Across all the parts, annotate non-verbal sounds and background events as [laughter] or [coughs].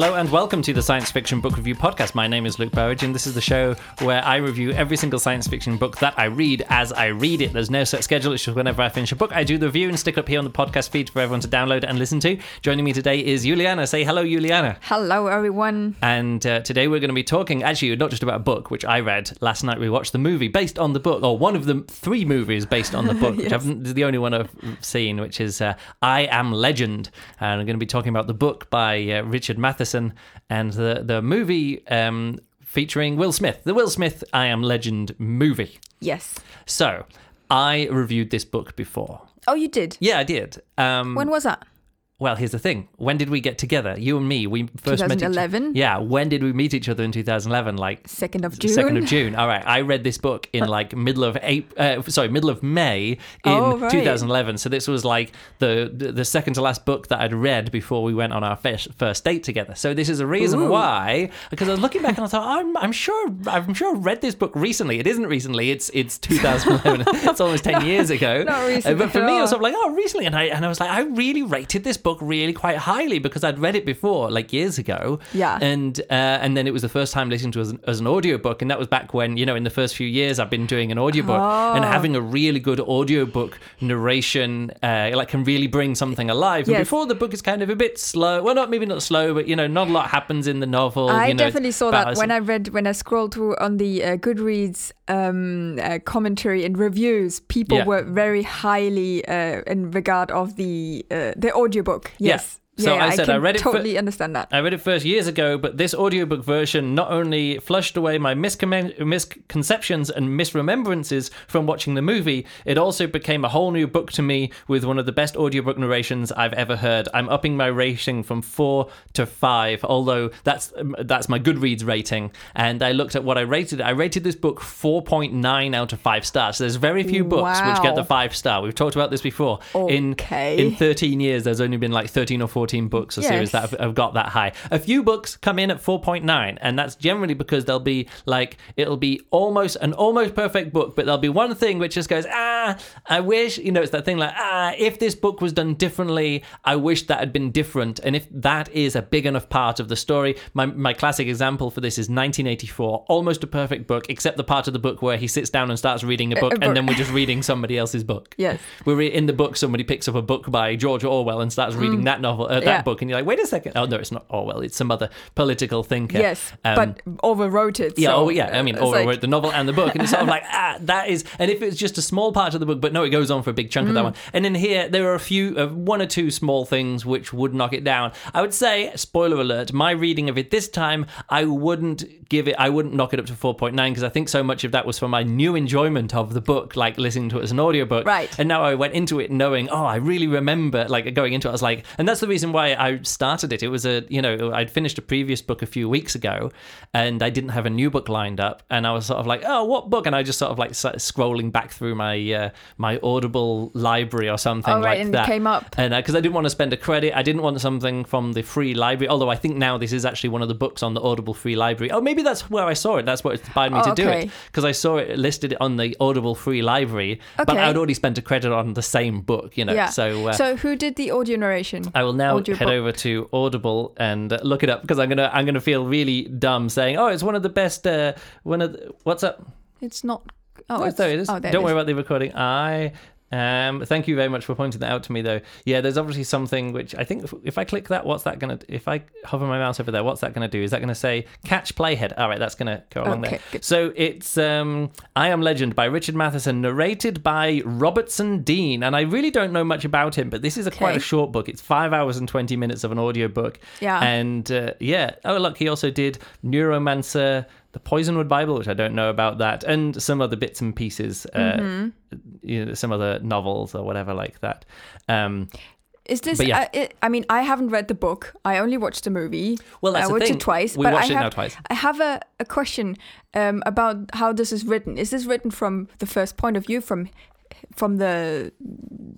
Hello and welcome to the Science Fiction Book Review Podcast. My name is Luke Burridge, and this is the show where I review every single science fiction book that I read as I read it. There's no set schedule, it's just whenever I finish a book, I do the review and stick it up here on the podcast feed for everyone to download and listen to. Joining me today is Juliana. Say hello, Juliana. Hello, everyone. And uh, today we're going to be talking, actually, not just about a book, which I read last night. We watched the movie based on the book, or one of the three movies based on the [laughs] book, which Yes. I've, the only one I've seen, which is uh, I Am Legend. And I'm going to be talking about the book by uh, Richard Matheson and the, the movie um, featuring Will Smith, the Will Smith I Am Legend movie. Yes. So I reviewed this book before. Oh, you did. Yeah, I did. Um, When was that? Well, here's the thing. When did we get together? You and me. We first met. each- 2011? Yeah. When did we meet each other in 2011? Like Second of June. Second of June. All right. I read this book in like middle of April. Uh, sorry, middle of May in Oh, right. 2011. So this was like the, the the second to last book that I'd read before we went on our first first date together. So this is a reason Ooh. why. Because I was looking back and I thought, I'm I'm sure I'm sure I read this book recently. It isn't recently. It's it's 2011. [laughs] it's almost 10 years ago. [laughs] Not Uh, recently But for me, I was sort of like, oh, recently, and I and I was like, I really rated this book really quite highly because I'd read it before, like years ago. Yeah. And uh, and then it was the first time listening to it as an, as an audiobook, and that was back when you know in the first few years I've been doing an audiobook and Oh. having a really good audiobook narration, uh, like can really bring something alive. And before the book is kind of a bit slow. Well, not maybe not slow, but you know, not a lot happens in the novel. I you know, definitely saw that when I read when I scrolled through on the uh, Goodreads um, uh, commentary and reviews. People Yeah. were very highly uh, in regard of the uh, the audiobook. Yes. So yeah, I said I can read it totally understand that. I read it first years ago, but this audiobook version not only flushed away my misconceptions and misremembrances from watching the movie, it also became a whole new book to me with one of the best audiobook narrations I've ever heard. I'm upping my rating from four to five, although that's um, that's my Goodreads rating. And I looked at what I rated. it. I rated this book 4.9 out of five stars. There's very few books which get the five star. We've talked about this before. In in 13 years, there's only been like 13 or 14 books or series that have, have got that high. A few books come in at 4.9, and that's generally because they'll be like, it'll be almost an almost perfect book, but there'll be one thing which just goes, ah, I wish, you know, it's that thing like, ah, if this book was done differently, I wish that had been different. And if that is a big enough part of the story, my, my classic example for this is 1984, almost a perfect book, except the part of the book where he sits down and starts reading a book, book. and then we're just reading somebody else's book. [laughs] Yes. We're in the book. Somebody picks up a book by George Orwell and starts reading that novel, uh, that Mm. Yeah. book, and you're like, "Wait a second! Oh no, it's not Orwell. It's some other political thinker." Yes, Um, but overwrote it. yeah, so, oh yeah. I mean, it's Orwell like- the novel and the book, and it's sort of like [laughs] ah, that is. And if it's just a small part of the book, but no, it goes on for a big chunk of Mm. that one. And in here, there are a few, uh, one or two small things which would knock it down. I would say, spoiler alert, my reading of it this time, I wouldn't give it, I wouldn't knock it up to four point nine because I think so much of that was for my new enjoyment of the book, like listening to it as an audiobook. Right. And now I went into it knowing, oh, I really remember, like going into it, I was like, and that's the reason why I started it. It was a, you know, I'd finished a previous book a few weeks ago, and I didn't have a new book lined up, and I was sort of like, oh, what book? And I just sort of like scrolling back through my uh, my Audible library or something Oh, right, like and that. came up. and because I didn't want to spend a credit, I didn't want something from the free library. Although I think now this is actually one of the books on the Audible free library. Oh, maybe that's where I saw it. That's what inspired me Oh, to do it because I saw it listed on the Audible free library, but I'd already spent a credit on the same book, you know. yeah. So. Uh, so who did the audio narration? I will now Audio head book. over to Audible and uh, look it up because I'm gonna I'm gonna feel really dumb saying, oh, it's one of the best. Uh, one of the, what's up? It's not. Oh, Oh, it's, there it is. Oh, there Don't it worry about the recording. I um thank you very much for pointing that out to me though. Yeah, there's obviously something which I think if, if I click that, what's that gonna if I hover my mouse over there, what's that gonna do? Is that gonna say catch playhead? All right, that's gonna go along Okay, there. good. So it's um I Am Legend by Richard Matheson, narrated by Robertson Dean. And I really don't know much about him, but this is a quite a short book. It's five hours and twenty minutes of an audio book. Yeah. And uh, yeah. Oh look, he also did Neuromancer, the Poisonwood Bible, which I don't know about that, and some other bits and pieces, uh, Mm-hmm. you know, some other novels or whatever like that. Um, Is this? Yeah. uh, it, I mean, I haven't read the book. I only watched the movie. Well, that's I watched thing. it twice. We but watched I it have, now twice. I have a, a question um, about how this is written. Is this written from the first point of view, from from the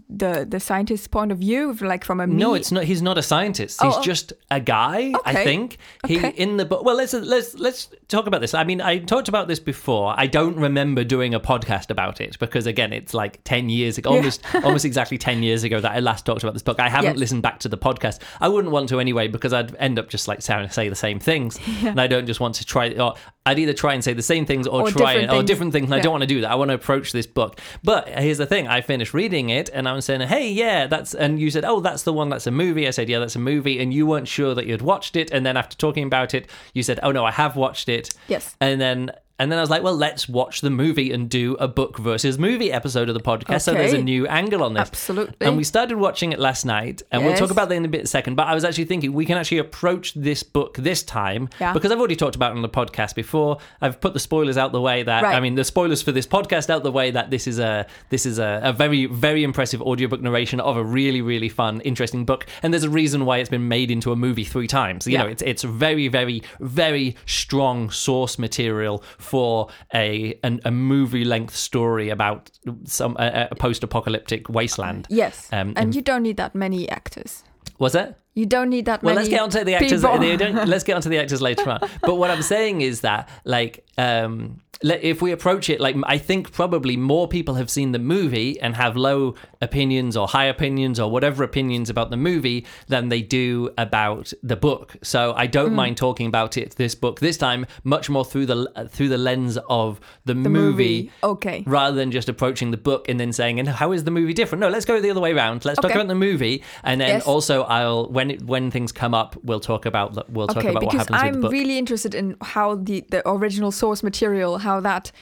the the scientist's point of view, like from a No, it's not. He's not a scientist. Oh, he's Oh, oh. just a guy. I think he Okay. in the book. Well, let's let's let's talk about this. I mean, I talked about this before. I don't remember doing a podcast about it because again, it's like ten years ago, almost [laughs] almost exactly ten years ago that I last talked about this book. I haven't Yes. listened back to the podcast. I wouldn't want to anyway because I'd end up just like saying say the same things, [laughs] and I don't just want to try. Or I'd either try and say the same things or, Or try and, or different things. And I don't want to do that. I want to approach this book. But here's the thing: I finished reading it, and I was saying, "Hey, yeah, that's." And you said, "Oh, that's the one. That's a movie." I said, "Yeah, that's a movie," and you weren't sure that you'd watched it. And then after talking about it, you said, "Oh no, I have watched it." Yes. And then. And then I was like, well, let's watch the movie and do a book versus movie episode of the podcast. So there's a new angle on this. Absolutely. And we started watching it last night, and we'll talk about that in a bit second. But I was actually thinking we can actually approach this book this time Yeah. because I've already talked about it on the podcast before. I've put the spoilers out the way that Right. I mean the spoilers for this podcast out the way that this is a this is a, a very very impressive audiobook narration of a really really fun interesting book, and there's a reason why it's been made into a movie three times. You Yeah. know, it's it's very very very strong source material for a an, a movie length story about some a, a post apocalyptic wasteland. Yes. Um, and you don't need that many actors. Was it? You don't need that many. Well, let's get onto the actors. people. they don't- [laughs] let's get onto the actors later on. But what I'm saying is that, like, um, if we approach it, like, I think probably more people have seen the movie and have low opinions or high opinions or whatever opinions about the movie than they do about the book. So I don't mind talking about it. This book this time, much more through the through the lens of the, the movie. Okay. rather than just approaching the book and then saying, "And how is the movie different?" No, let's go the other way around. Let's talk about the movie, and then Yes. also I'll when it, when things come up, we'll talk about we'll talk okay, about what because happens with the I'm book. really interested in how the the original source material, how that.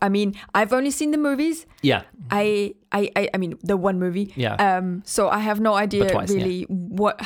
I mean, I've only seen the movies. yeah, I, I, I, I mean, the one movie. Yeah. Um. So I have no idea twice, yeah. really what,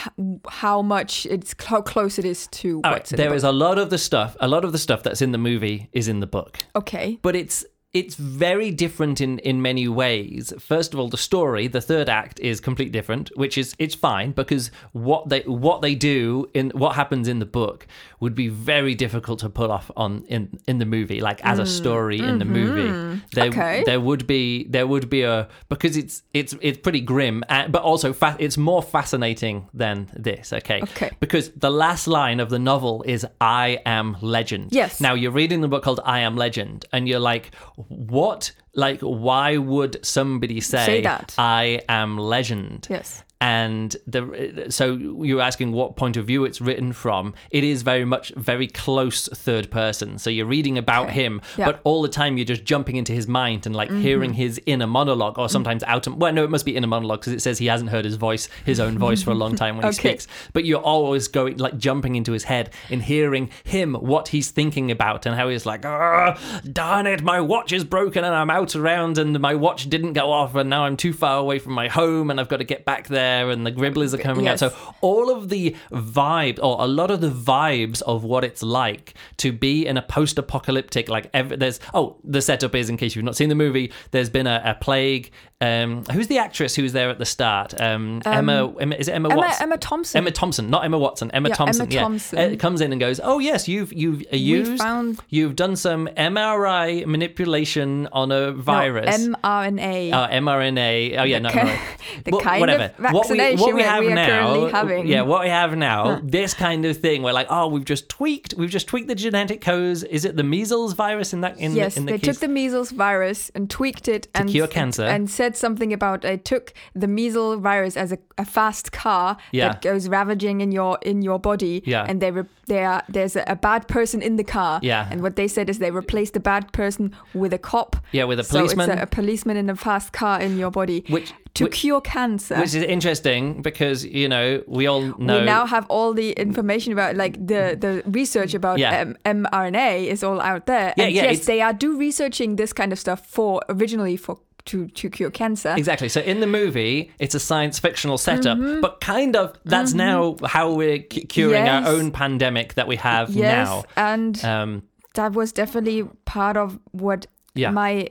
how much it's how close it is to All what's right. There the is a lot of the stuff. A lot of the stuff that's in the movie is in the book, Okay. but it's it's very different in in many ways. First of all, the story, the third act, is completely different, which is it's fine because what they what they do in what happens in the book would be very difficult to pull off on in in the movie, like as a story in the movie. There Okay. there would be there would be a because it's it's it's pretty grim, uh, but also fa- it's more fascinating than this. Okay. Okay. Because the last line of the novel is "I am legend." Yes. Now you're reading the book called "I Am Legend," and you're like, "What? Like, why would somebody say, Say that. I am legend?" Yes. And the so you're asking what point of view it's written from. It is very much very close third person. So you're reading about Okay. him, Yeah. but all the time you're just jumping into his mind and like hearing his inner monologue, or sometimes out. Well, no, it must be inner monologue because it says he hasn't heard his voice, his own voice, for a long time when he [laughs] speaks. But you're always going like jumping into his head and hearing him what he's thinking about and how he's like, "Ah, darn it, my watch is broken and I'm out around and my watch didn't go off and now I'm too far away from my home and I've got to get back there and the gribblers are coming Yes. out. So all of the vibe or a lot of the vibes of what it's like to be in a post-apocalyptic like ev- there's oh the setup is in case you've not seen the movie there's been a, a plague um who's the actress who's there at the start um, Emma, Emma is it Emma, Emma, Watson Emma Thompson. Emma Thompson, not Emma Watson. Emma Yeah, Thompson. Emma yeah, Thompson. Uh, comes in and goes, "Oh yes, you've you've uh, used found- you've done some MRI manipulation on a No, virus." mRNA. Uh, mRNA. Oh yeah, no, ki- no. the Well, kind whatever. of what we, what we have we now, yeah, what we have now, this kind of thing, we're like, oh, we've just tweaked, we've just tweaked the genetic codes. Is it the measles virus in that? In yes, the, in the they case? took the measles virus and tweaked it and cure cancer. and said something about they took the measles virus as a, a fast car Yeah. that goes ravaging in your in your body. Yeah. and they re- they are, there's a, a bad person in the car. Yeah. and what they said is they replaced the bad person with a cop. Yeah, with a policeman. So it's a, a policeman in a fast car in your body Which- to which- cure cancer. Which is interesting because you know we all know we now have all the information about like the the research about Yeah. um, mRNA is all out there. Yeah, and yeah, yes, they are do researching this kind of stuff for originally for to to cure cancer. Exactly. So in the movie, it's a science fictional setup, Mm-hmm. but kind of that's now how we're cu- curing Yes. our own pandemic that we have Yes, now. and Um, that was definitely part of what Yeah. my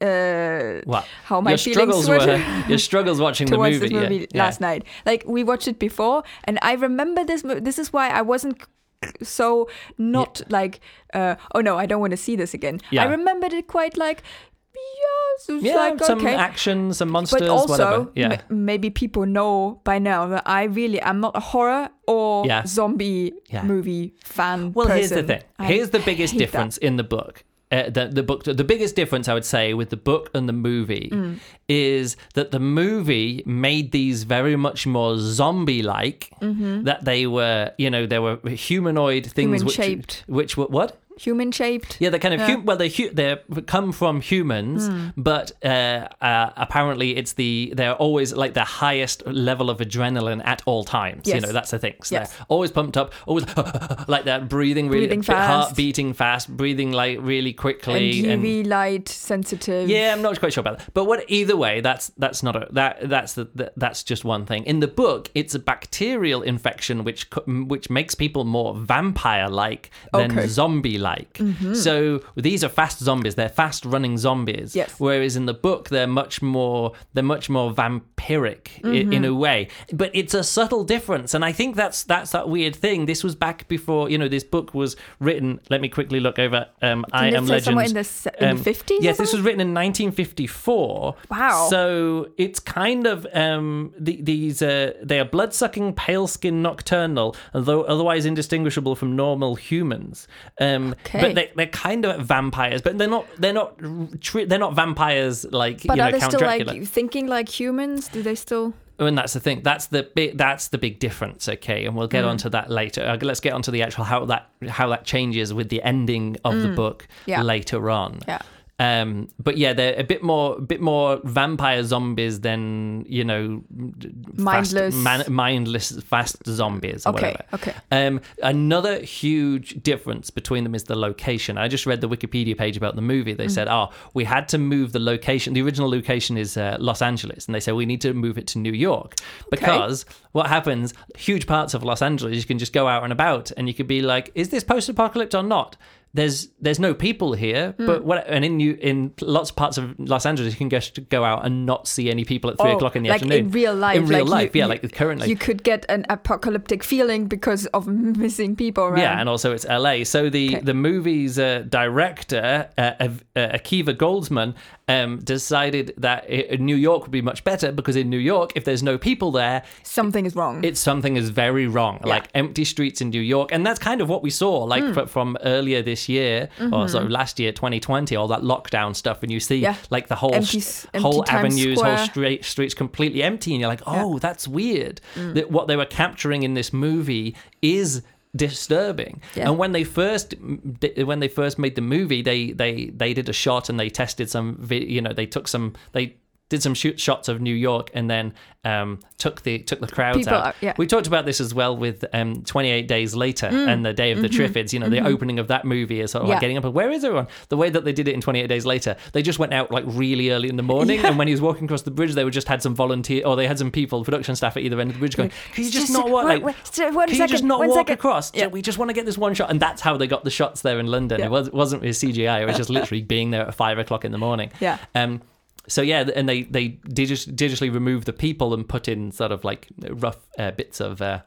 uh well, how my your feelings struggles were were [laughs] your struggles watching the movie, movie yeah, yeah. last night. Like we watched it before, and I remember this. mo- This is why I wasn't so not like, uh, oh no, I don't want to see this again. Yeah. I remembered it quite like yeah, Yeah, like some okay. action, some monsters, but also, whatever. Yeah. m- maybe people know by now that I really am not a horror or Yeah. zombie Yeah. movie fan. Well, here's the person. thing. I Here's the biggest hate that. difference in the book. Uh, the, the book, the biggest difference I would say with the book and the movie Mm. is that the movie made these very much more zombie-like. That they were, you know, they were humanoid things, which, Human-shaped. which were what? Human shaped. Yeah, they're kind of Yeah. hu- well, they hu- they come from humans, Hmm. but uh, uh, apparently it's the they're always like the highest level of adrenaline at all times. You know, that's the thing. So Yes. they're always pumped up, always [laughs] like that, breathing really, Breathing bit- heart beating fast, breathing like really quickly, And UV light sensitive. yeah, I'm not quite sure about that. But what either way, that's that's not a that that's the, that, that's just one thing. In the book, it's a bacterial infection which which makes people more vampire like than Okay. zombie like. So these are fast zombies. They're fast running zombies. Yes. Whereas in the book, they're much more they're much more vampiric i- in a way. But it's a subtle difference, and I think that's that's that weird thing. This was back before you know this book was written. Let me quickly look over. Um, I am Legend. somewhere in the in the 50s or Yes, this was written in 1954. Wow. So it's kind of um, the, these uh, they are blood sucking, pale skin, nocturnal, although otherwise indistinguishable from normal humans. Um, Okay. But they, they're kind of vampires, but they're not they're not they're not vampires like But you know are they Count still Dracula. like thinking like humans? Do they still? And that's the thing. That's the big. That's the big difference. Okay, and we'll get Mm. onto that later. Uh, let's get onto the actual how that how that changes with the ending of the book Mm. Yeah. later on. Yeah. Um, but yeah, they're a bit more, bit more vampire zombies than you know, fast, Mindless. man, mindless, fast zombies. Or Okay, whatever. okay. Um, another huge difference between them is the location. I just read the Wikipedia page about the movie. They said, "Oh, we had to move the location. The original location is uh, Los Angeles, and they said we need to move it to New York because what happens? Huge parts of Los Angeles, you can just go out and about, and you could be like, is this post-apocalypse or not?" There's there's no people here, Hmm. but what and in New, in lots of parts of Los Angeles you can just go out and not see any people at three Oh, o'clock in the like afternoon. in real life, in real like life, you- yeah, you- like currently. You could get an apocalyptic feeling because of [laughs] missing people around. Yeah, and also it's LA. So the Okay. the movie's uh, director uh, uh, Akiva Goldsman um, decided that it, New York would be much better because in New York, if there's no people there, something is wrong. it's something is very wrong. Like empty streets in New York, and that's kind of what we saw, like fr- from earlier this year or so last year, 2020, all that lockdown stuff, and you see Mm-hmm. Yeah. like the whole Empty empty whole avenues, whole Square. street, streets completely empty, and you're like, oh, that's weird. Mm. That what they were capturing in this movie is disturbing. Yeah. And when they first when they first made the movie, they they they did a shot and they tested some, you know, they took some they did some shoot shots of New York and then um, took the took the crowds People out. are- yeah. We talked about this as well with um, 28 Days Later and the Day of the Triffids. You know, the opening of that movie is sort of Mm-hmm. Yeah. like getting up. and Where is everyone? The way that they did it in 28 Days Later, they just went out like really early in the morning, and when he was walking across the bridge, they would just had some volunteer or they had some people, production staff at either end of the bridge going, "Can you just, Just- not walk? wait, Like, wait, can you just not walk second." across? Yeah. We just want to get this one shot, and that's how they got the shots there in London. Yeah. It was wasn't with CGI. It was just literally being there at five o'clock in the morning. Yeah. Um, so yeah, and they they digitally remove the people and put in sort of like rough uh, bits of uh,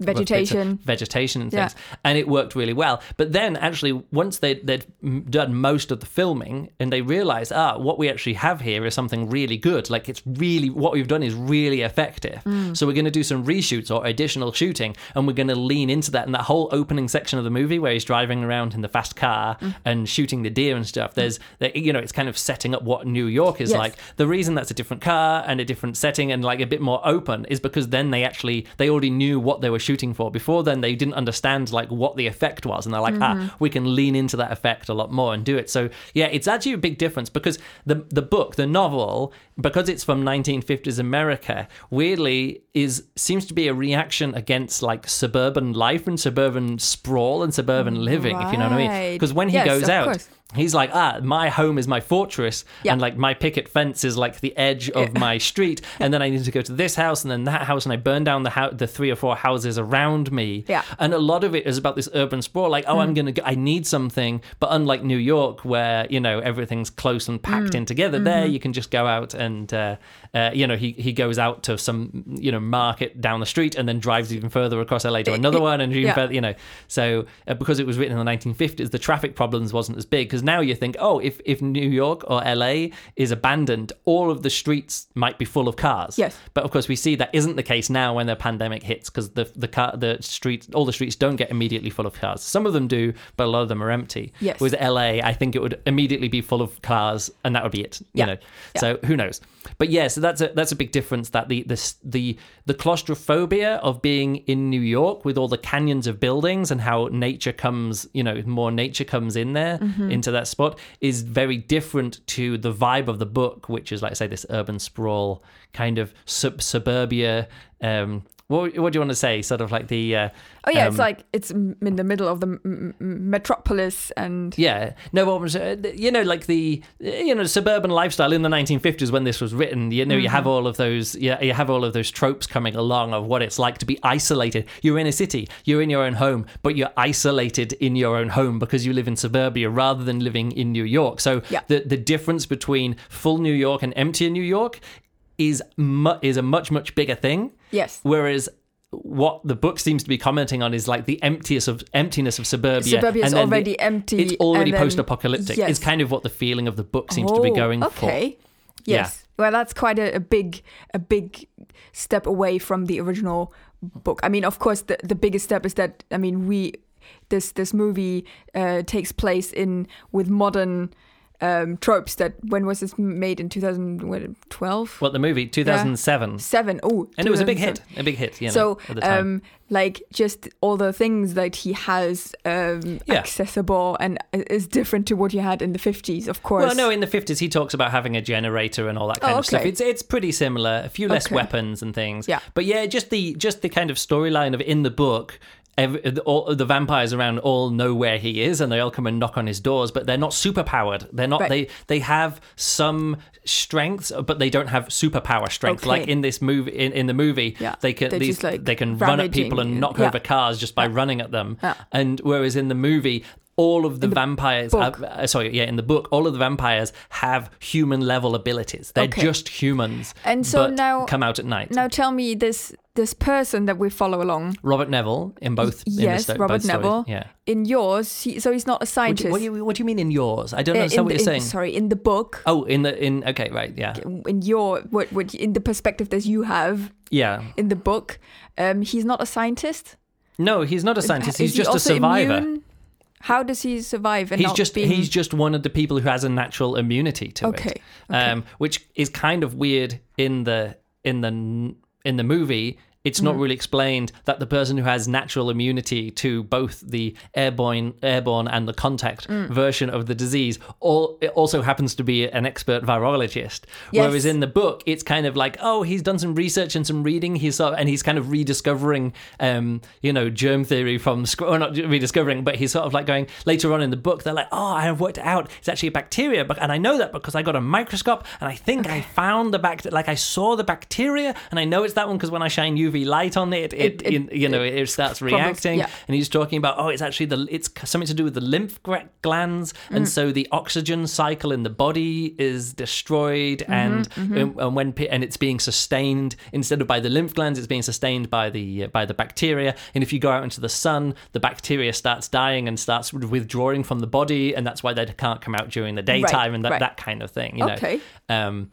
Vegetation. vegetation and Yeah. things, and it worked really well. But then actually, once they they'd done most of the filming, and they realized, ah, what we actually have here is something really good. Like it's really what we've done is really effective. Mm. So we're going to do some reshoots or additional shooting, and we're going to lean into that. And that whole opening section of the movie where he's driving around in the fast car Mm. and shooting the deer and stuff. There's, that you know, it's kind of setting up what New York is Yes. like. The reason that's a different car and a different setting and like a bit more open is because then they actually they already knew what they were shooting for. Before then, they didn't understand like what the effect was, and they're like, ah, we can lean into that effect a lot more and do it. So yeah, it's actually a big difference because the the book, the novel, because it's from 1950s America, weirdly is seems to be a reaction against like suburban life and suburban sprawl and suburban living, if you know what I mean. Because when he Yes, goes out. course. He's like, ah, my home is my fortress, Yeah. and like my picket fence is like the edge of my street, [laughs] and then I need to go to this house and then that house, and I burn down the hou- the three or four houses around me. Yeah. Mm. and a lot of it is about this urban sprawl. Like, oh, I'm gonna, go, I need something, but unlike New York, where you know everything's close and packed Mm. in together, there you can just go out and, uh, uh, you know, he he goes out to some you know market down the street and then drives even further across LA to another one and even Yeah. further, you know. So uh, because it was written in the 1950s, the traffic problems wasn't as big because now you think, oh, if if New York or LA is abandoned, all of the streets might be full of cars. Yes. But of course, we see that isn't the case now when the pandemic hits because the the car the streets all the streets don't get immediately full of cars. Some of them do, but a lot of them are empty. Yes. With LA, I think it would immediately be full of cars, and that would be it. You Yeah. know. Yeah. So who knows? But yeah, so that's a that's a big difference. That the the the the claustrophobia of being in New York with all the canyons of buildings and how nature comes, you know, more nature comes in there Mm-hmm. into that spot is very different to the vibe of the book, which is like I say this urban sprawl kind of sub- suburbia. Um, what, what do you want to say? Sort of like the uh, Oh yeah, um, it's like it's in the middle of the m- m- metropolis, and Yeah, no, was uh, you know like the you know suburban lifestyle in the 1950s when this was written. You know, you have all of those yeah, you have all of those tropes coming along of what it's like to be isolated. You're in a city, you're in your own home, but you're isolated in your own home because you live in suburbia rather than living in New York. So Yeah. the the difference between full New York and empty New York is mu- is a much much bigger thing. yes, Whereas what the book seems to be commenting on is like the emptiness of emptiness of suburbia. Suburbia is and the- already empty. It's already then- post-apocalyptic. Yes. It's kind of what the feeling of the book seems to be Oh, going for. okay. Yeah. Yes. Well, that's quite a, a big a big step away from the original book. I mean, of course, the the biggest step is that I mean we this this movie uh, takes place in with modern um, tropes. That when was this made in 2012? What the movie 2007, Seven. Oh, and it was a big hit. A big hit. Know, so at the time. um like just all the things that he has um Yeah. accessible and is different to what you had in the 50s of course well, no, in the 50s he talks about having a generator and all that kind Oh, of stuff. It's it's pretty similar. A few less Okay. weapons and things. Yeah. But yeah, just the just the kind of storyline of in the book. Every, all, the vampires around all know where he is, and they all come and knock on his doors. But they're not superpowered. They're not. Right. They they have some strengths, but they don't have superpower strength. Okay. Like in this movie, in, in the movie, Yeah. they can these, like, they can run at people and knock Yeah. over cars just by running at them. Yeah. And whereas in the movie, all of the, vampires, book. have- uh, sorry, yeah, in the book, all of the vampires have human level abilities. They're Okay. just humans, And so but now- come out at night. now tell me this this person that we follow along Robert Neville in both. in yes sto- robert both stories. neville Yeah. in yours he, so he's not a What do, scientist you, what, do you, what do you mean in yours? I don't Uh, understand what the- you're in- saying. sorry in the book Oh, in the in okay, right, yeah, in your what, what in the perspective that you have yeah. in the book um he's not a scientist No, he's not a scientist. Is He's he just a survivor. immune? how does he survive and He's just being... he's just one of the people who has a natural immunity to Okay, it, okay. um, which is kind of weird in the in the in the movie. It's not really explained that the person who has natural immunity to both the airborne, airborne and the contact Mm. version of the disease, all, it also happens to be an expert virologist. Yes. Whereas in the book, it's kind of like, oh, he's done some research and some reading. He's sort of, and he's kind of rediscovering, um, you know, germ theory from [laughs] or not rediscovering, but he's sort of like going later on in the book. They're like, oh, I have worked it out. It's actually a bacteria, but and I know that because I got a microscope and I think I found the bact, like I saw the bacteria, and I know it's that one because when I shine UV light on it, it, It- it- you, know, it starts reacting. yeah. And he's talking about, oh, it's actually the it's something to do with the lymph glands, Mm. and so the oxygen cycle in the body is destroyed, Mm-hmm, and and- and when and it's being sustained instead of by the lymph glands, it's being sustained by the uh, by the bacteria. And if you go out into the sun, the bacteria starts dying and starts withdrawing from the body, and that's why they can't come out during the daytime and that, right. that kind of thing. You know? Okay. Um.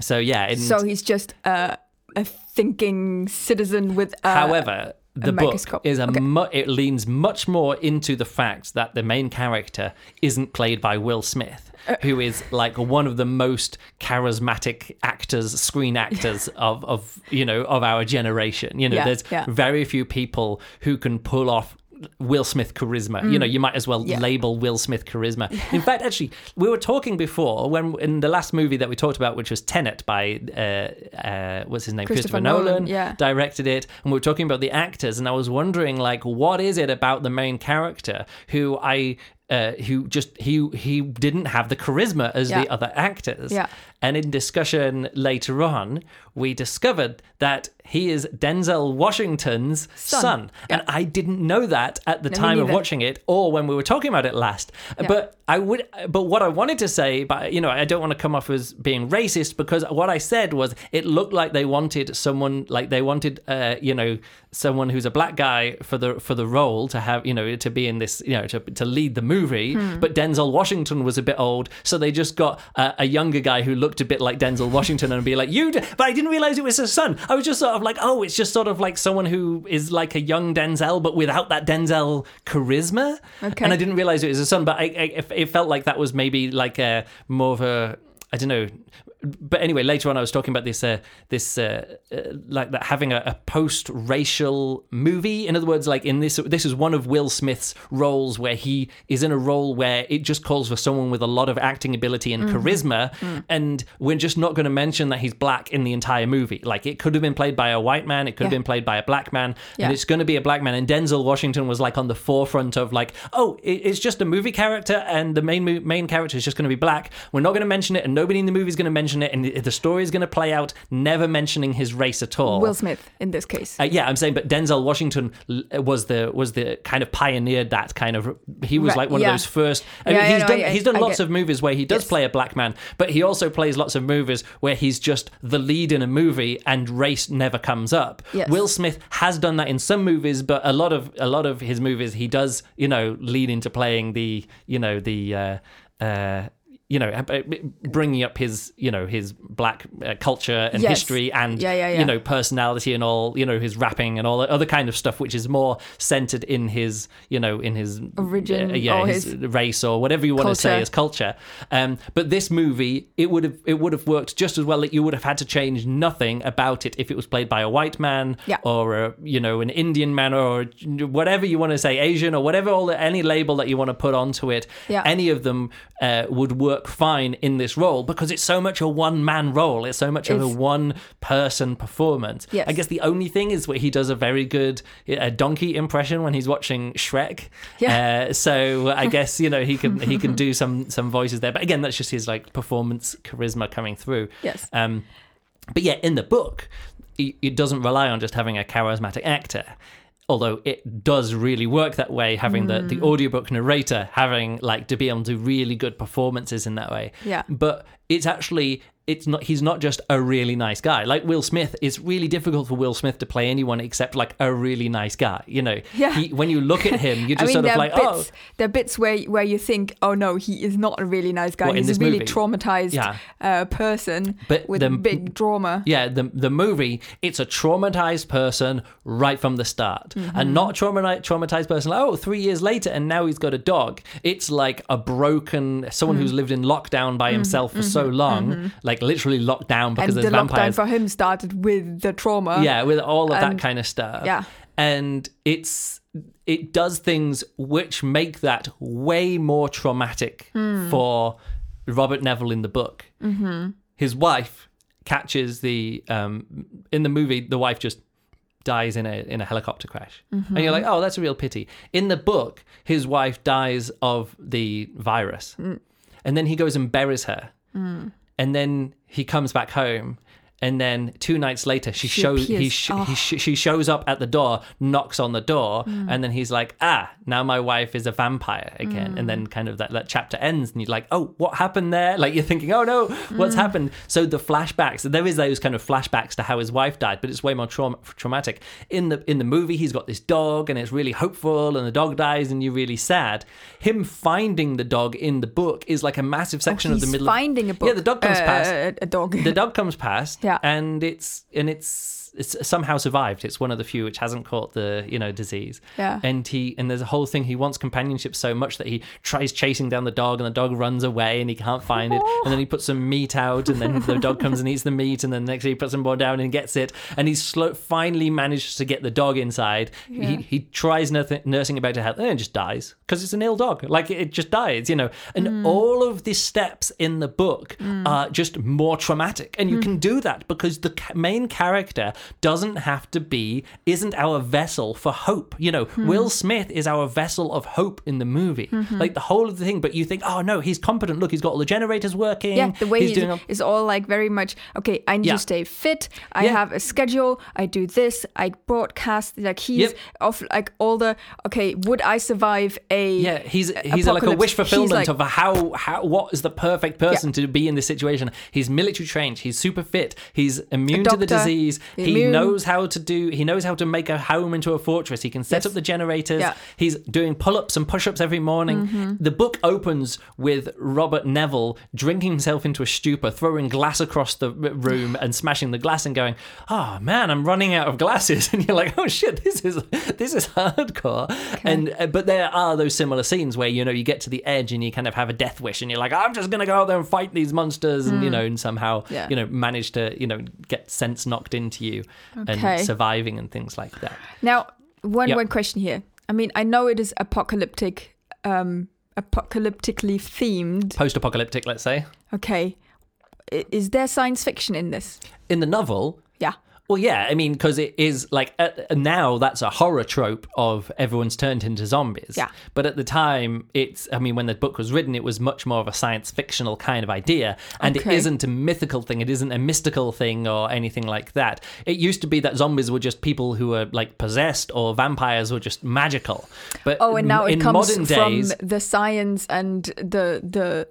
So yeah. So he's just uh, a thinking citizen with uh, However, the book microscope. is a Okay. mu- it leans much more into the fact that the main character isn't played by Will Smith, Uh. who is like one of the most charismatic actors, screen actors [laughs] of of you know of our generation. You know, Yeah, there's yeah. very few people who can pull off. Will Smith charisma. You know, you might as well Mm. Yeah. label Will Smith charisma. [laughs] In fact, actually, we were talking before when in the last movie that we talked about, which was Tenet by uh, uh, what's his name, Christopher Nolan. Nolan, yeah. directed it, and we were talking about the actors, and I was wondering, like, what is it about the main character who I. Uh, who just he he didn't have the charisma as Yeah. the other actors, Yeah. And in discussion later on, we discovered that he is Denzel Washington's son. Son. And I didn't know that at the No, time of watching it or when we were talking about it last. Yeah. But I would but what I wanted to say, but you know, I don't want to come off as being racist because what I said was it looked like they wanted someone like they wanted uh, you know, someone who's a black guy for the for the role to have, you know, to be in this, you know, to to lead the movie, Hmm. but Denzel Washington was a bit old, so they just got a, a younger guy who looked a bit like Denzel Washington and be like, "You," d-" but I didn't realize it was his son. I was just sort of like, "Oh, it's just sort of like someone who is like a young Denzel, but without that Denzel charisma." Okay. And I didn't realize it was his son, but I, I, it felt like that was maybe like a more of a I don't know. But anyway, later on, I was talking about this, uh, this, uh, uh, like that having a, a post-racial movie. In other words, like in this, this is one of Will Smith's roles where he is in a role where it just calls for someone with a lot of acting ability and charisma, and we're just not going to mention that he's black in the entire movie. Like it could have been played by a white man, it could have been played by a black man, Yeah. and it's going to be a black man. And Denzel Washington was like on the forefront of like, oh, it's just a movie character, and the main main character is just going to be black. We're not going to mention it, and nobody in the movie is going to mention it, and the, the story is going to play out never mentioning his race at all. Will Smith in this case. Uh, yeah, I'm saying, but Denzel Washington was the was the kind of pioneered that kind of. He was Right, like one yeah. of those first. I mean, yeah, he's no, done I- he's done I lots get- of movies where he does Yes. play a black man, but he also plays lots of movies where he's just the lead in a movie and race never comes up. Yes. Will Smith has done that in some movies, but a lot of a lot of his movies he does you know lead into playing the you know the. Uh, uh, you know, uh, bringing up his, you know, his black uh, culture and Yes. history, and Yeah, yeah, yeah. you know, personality and all, you know, his rapping and all that other kind of stuff, which is more centered in his, you know, in his Origin uh, yeah, or his, his race or whatever you want to say culture. as culture. Um, but this movie, it would have it would have worked just as well. That you would have had to change nothing about it if it was played by a white man or a, you know an Indian man or whatever you want to say, Asian or whatever all the, any label that you want to put onto it. Yeah. Any of them uh, would work fine in this role because it's so much a one man role. It's so much of a one person performance. Yes. I guess the only thing is where he does a very good uh, donkey impression when he's watching Shrek. Yeah. Uh, so I [laughs] guess you know he can he can do some some voices there, but again that's just his like performance charisma coming through. Yes. Um, but yeah, in the book, it doesn't rely on just having a charismatic actor. Although it does really work that way, having the, Mm. the audiobook narrator having like to be able to do really good performances in that way. Yeah. But it's actually it's not he's not just a really nice guy. Like Will Smith, it's really difficult for Will Smith to play anyone except like a really nice guy. You know, Yeah. he, when you look at him, you [laughs] I just mean, sort of like, bits, oh, there are bits where where you think, oh no, he is not a really nice guy. What, He's a really movie? traumatized Yeah. uh, person But with the- big drama. Yeah, the the movie, it's a traumatized person right from the start. Mm-hmm. And not trauma, traumatized person like, oh, three years later and now he's got a dog. It's like a broken someone Mm. who's lived in lockdown by himself for so long, like literally locked down because Mm-hmm. and the there's lockdown for him started with the trauma. yeah, with all of that kind of stuff. yeah. And it's it does things which make that way more traumatic Hmm. for Robert Neville in the book. Mm-hmm. His wife catches the um in the movie the wife just dies in a in a helicopter crash and you're like oh that's a real pity in the book his wife dies of the virus and then he goes and buries her Mm. and then he comes back home and then two nights later she, She shows he, sh- Oh. he sh- she shows up at the door knocks on the door Mm. and then he's like ah now my wife is a vampire again and Mm. then kind of that, that chapter ends and you're like oh what happened there like you're thinking oh no what's Mm. happened so the flashbacks there is those kind of flashbacks to how his wife died but it's way more trauma- traumatic in the in the movie he's got this dog and it's really hopeful and the dog dies and you're really sad him finding the dog in the book is like a massive section of the He's middle finding of a book. yeah the dog comes uh, past A, a dog. the dog comes past Yeah. And it's and it's it's somehow survived. It's one of the few which hasn't caught the you know disease. Yeah. and he and there's a whole thing he wants companionship so much that he tries chasing down the dog and the dog runs away and he can't find it. And then he puts some meat out and then the dog comes and eats the meat and then next he puts some more down and gets it. And he's slow, finally manages to get the dog inside. Yeah. he, he tries nursing, nursing it back to health and it just dies because it's an ill dog. Like it, just dies you know? And Mm. all of the steps in the book are just more traumatic. And you Mm. can do that because the main character doesn't have to be, isn't our vessel for hope. You know, Hmm. Will Smith is our vessel of hope in the movie. Mm-hmm. Like the whole of the thing, but you think, oh no, he's competent. Look, he's got all the generators working. Yeah, the way he's he's, doing all- is all like very much okay. I need Yeah. to stay fit. I Yeah. have a schedule. I do this. I broadcast. Like he's Yep. of like all the okay. Would I survive a Yeah, he's he's like a wish fulfillment like- of how how what is the perfect person to be in this situation. He's military trained. He's super fit. He's immune to the disease. He knows how to do. He knows how to make a home into a fortress. He can set Yes. up the generators. Yeah. He's doing pull ups and push ups every morning. Mm-hmm. The book opens with Robert Neville drinking himself into a stupor, throwing glass across the room and smashing the glass, and going, "Oh man, I'm running out of glasses." [laughs] And you're like, "Oh shit, this is this is hardcore." And uh, but there are those similar scenes where you know you get to the edge and you kind of have a death wish, and you're like, "I'm just gonna go out there and fight these monsters," and you know, and somehow Yeah. you know manage to you know get sense knocked into you Okay. and surviving and things like that. Now, one Yep. one question here. I mean, I know it is apocalyptic, um, apocalyptically themed. Post-apocalyptic, let's say. Okay, is there science fiction in this? In the novel. Well, yeah, I mean, because it is like uh, now that's a horror trope of everyone's turned into zombies. Yeah. But at the time, it's, I mean, when the book was written, it was much more of a science fictional kind of idea. And Okay. it isn't a mythical thing, it isn't a mystical thing or anything like that. It used to be that zombies were just people who were like possessed or vampires were just magical. But Oh, and now it comes from days, the science and the the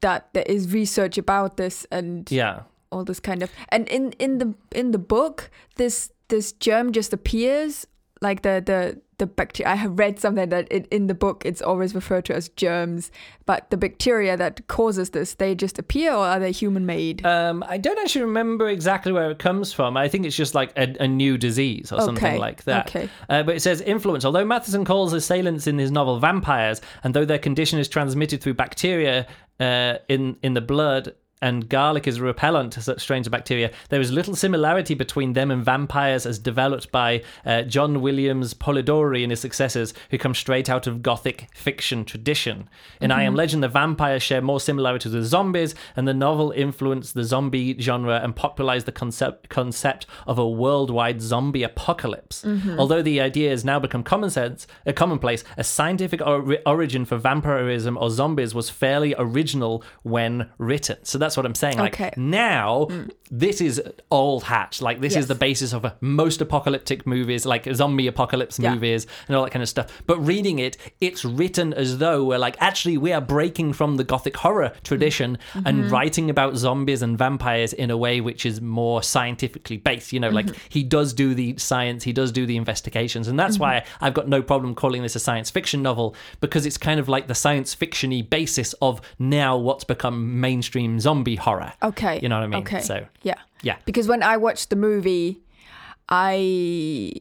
that there is research about this and yeah. All this kind of and in in the in the book this this germ just appears like the the the bacteria i have read something that it, in the book it's always referred to as germs but the bacteria that causes this they just appear or are they human made Um, I don't actually remember exactly where it comes from. I think it's just like a, a new disease or something like that. okay. Uh, but it says influence. Although Matheson calls assailants in his novel vampires, and though their condition is transmitted through bacteria uh, in in the blood. And garlic is a repellent to such strains of bacteria. There is little similarity between them and vampires as developed by uh, John Williams Polidori and his successors, who come straight out of Gothic fiction tradition. In I Am mm-hmm. Legend, the vampires share more similarities with zombies, and the novel influenced the zombie genre and popularized the concept concept of a worldwide zombie apocalypse. Mm-hmm. Although the idea has now become common sense, a commonplace, a scientific or- origin for vampirism or zombies was fairly original when written. So that's what I'm saying. Like Okay. now, this is old hat. Like this is the basis of most apocalyptic movies, like zombie apocalypse Yeah. movies and all that kind of stuff. But reading it, it's written as though we're like, actually, we are breaking from the gothic horror tradition Mm-hmm. and writing about zombies and vampires in a way which is more scientifically based. You know, like Mm-hmm. he does do the science, he does do the investigations, and that's Mm-hmm. why I've got no problem calling this a science fiction novel because it's kind of like the science fictiony basis of now what's become mainstream zombie horror. okay You know what I mean? okay So yeah yeah. because when i watched the movie i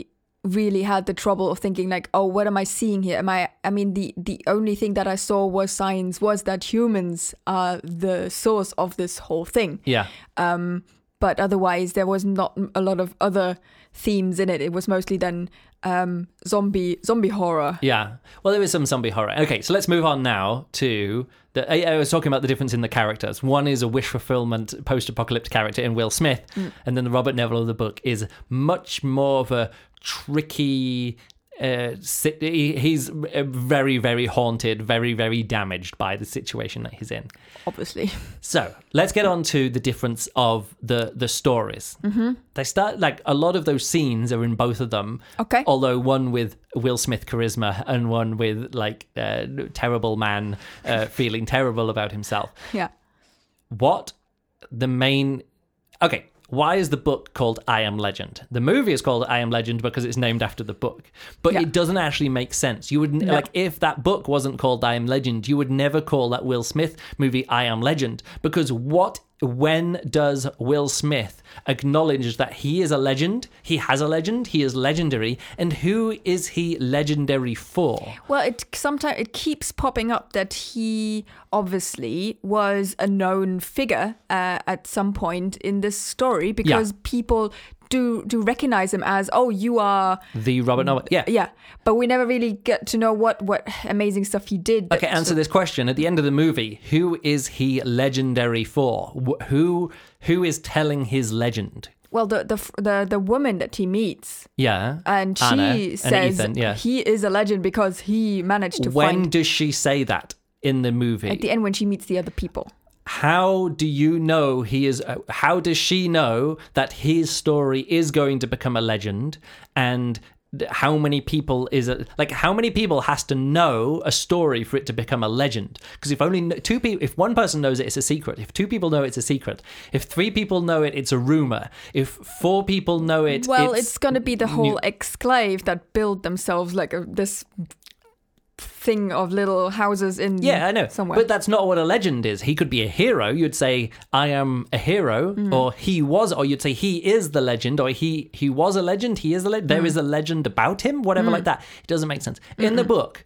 really had the trouble of thinking like oh what am i seeing here am i i mean the the only thing that i saw was science was that humans are the source of this whole thing Yeah. um but otherwise there was not a lot of other themes in it it was mostly then um zombie zombie horror Yeah. Well, there is some zombie horror. Okay, so let's move on now to I, I was talking about the difference in the characters. One is a wish fulfillment post-apocalyptic character in Will Smith, mm. and then the Robert Neville of the book is much more of a tricky. Uh, he's very, very haunted, very, very damaged by the situation that he's in. obviously So let's get on to the difference of the the stories. Mm-hmm. They start like a lot of those scenes are in both of them. Okay. Although one with Will Smith charisma and one with like uh, terrible man uh, [laughs] feeling terrible about himself. yeah What the main? Okay. Why is the book called I Am Legend? The movie is called I Am Legend because it's named after the book, but Yeah. it doesn't actually make sense. You would No. like if that book wasn't called I Am Legend, you would never call that Will Smith movie I Am Legend because what when does Will Smith acknowledge that he is a legend? He has a legend, he is legendary, and who is he legendary for? Well, it sometimes it keeps popping up that he obviously was a known figure uh, at some point in this story because people do do recognize him as oh you are The Robert Noah. Yeah. yeah, but we never really get to know what what amazing stuff he did. Okay, answer this question. At the end of the movie, who is he legendary for? Who who is telling his legend? well, the the the the woman that he meets, Yeah. and she Anna and says Ethan, yeah. he is a legend because he managed to find when find does she say that in the movie? at the end when she meets the other people. How do you know he is uh, how does she know that his story is going to become a legend? And how many people is it like how many people has to know a story for it to become a legend? Because if only two people if one person knows it it's a secret. If two people know it's a secret. If three people know it it's a rumor. If four people know it Well, it's, it's, gonna be the whole exclave that build themselves like a, this thing of little houses in Yeah, I know. somewhere. But that's not what a legend is. He could be a hero. You'd say, I am a hero, Mm. or he was, or you'd say he is the legend, or he he was a legend, he is a legend. Mm. is a legend about him, whatever like that. It doesn't make sense. In the book,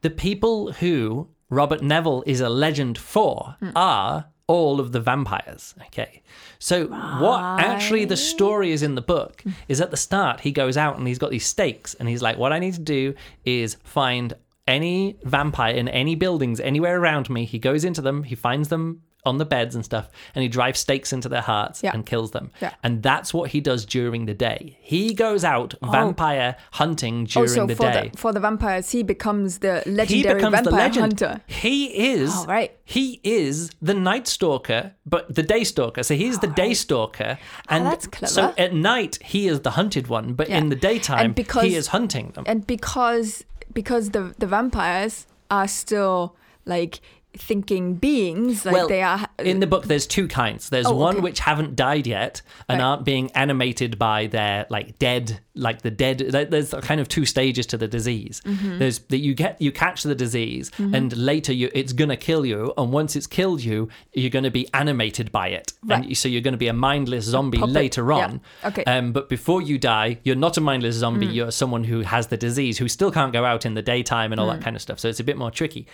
the people who Robert Neville is a legend for Mm. are all of the vampires. Okay. So what actually the story is in the book is at the start he goes out and he's got these stakes and he's like, what I need to do is find any vampire in any buildings anywhere around me. He goes into them, he finds them on the beds and stuff, and he drives stakes into their hearts Yeah. and kills them. Yeah. And that's what he does during the day. He goes out oh. vampire hunting during also the Oh. for day. the for the vampires, he becomes the he legendary becomes vampire the legend. hunter. He is. Oh, right. He is the night stalker, but the day stalker. So he's the day stalker, oh, and Oh, that's clever. so at night he is the hunted one, but Yeah. in the daytime because- he is hunting them. And because because the the vampires are still like thinking beings, like well, they are in the book, there's two kinds. There's Oh, one okay. which haven't died yet and Right. aren't being animated by their like dead, like the dead. There's kind of two stages to the disease. Mm-hmm. There's that you get you catch the disease, and later you it's gonna kill you, and once it's killed you, you're gonna be animated by it, and Right. you- so you're gonna be a mindless zombie puppet, later yeah. on. Okay. Mm. Um, but before you die, you're not a mindless zombie. You're someone who has the disease, who still can't go out in the daytime and all Mm. that kind of stuff. So it's a bit more tricky.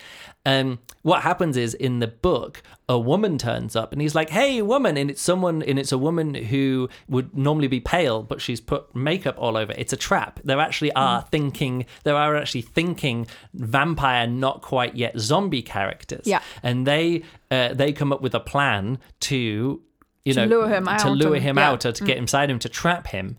Um, what happens is in the book, a woman turns up and he's like, "Hey, woman!" And it's someone, and it's a woman who would normally be pale, but she's put makeup all over. It's a trap. There actually are Mm. thinking. There are actually thinking vampire, not quite yet zombie characters. Yeah. and they uh, they come up with a plan to. You To know, lure him to out lure and- him yeah. out, or to get inside him, to trap him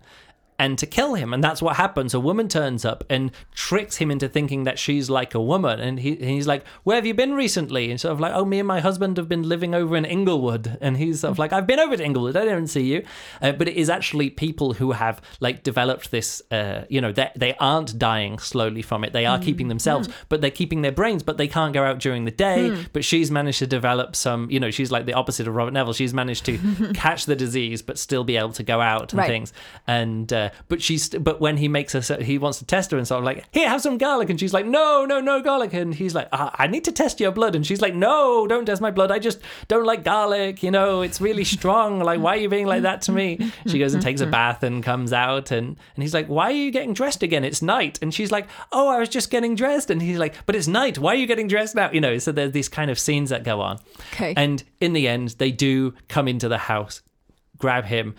and to kill him. And that's what happens. A woman turns up and tricks him into thinking that she's like a woman. And, he, and he's like, Where have you been recently? And sort of like, Oh, me and my husband have been living over in Inglewood. And he's sort of like, I've been over to Inglewood. I didn't see you. Uh, but it is actually people who have like developed this, uh, you know, they, they aren't dying slowly from it. They are keeping themselves, but they're keeping their brains, but they can't go out during the day. But she's managed to develop some, you know, she's like the opposite of Robert Neville. She's managed to [laughs] catch the disease, but still be able to go out and Right. things and uh, but she's but when he makes her he wants to test her and sort of like here have some garlic. And she's like no no no garlic. And he's like "Ah, I need to test your blood. And she's like no don't test my blood. I just don't like garlic you know it's really strong. Like why are you being like that to me? She goes and takes a bath and comes out and and he's like why are you getting dressed again? It's night. And she's like oh I was just getting dressed. And he's like but it's night. Why are you getting dressed now? You know so there's these kind of scenes that go on. Okay. and in the end they do come into the house grab him,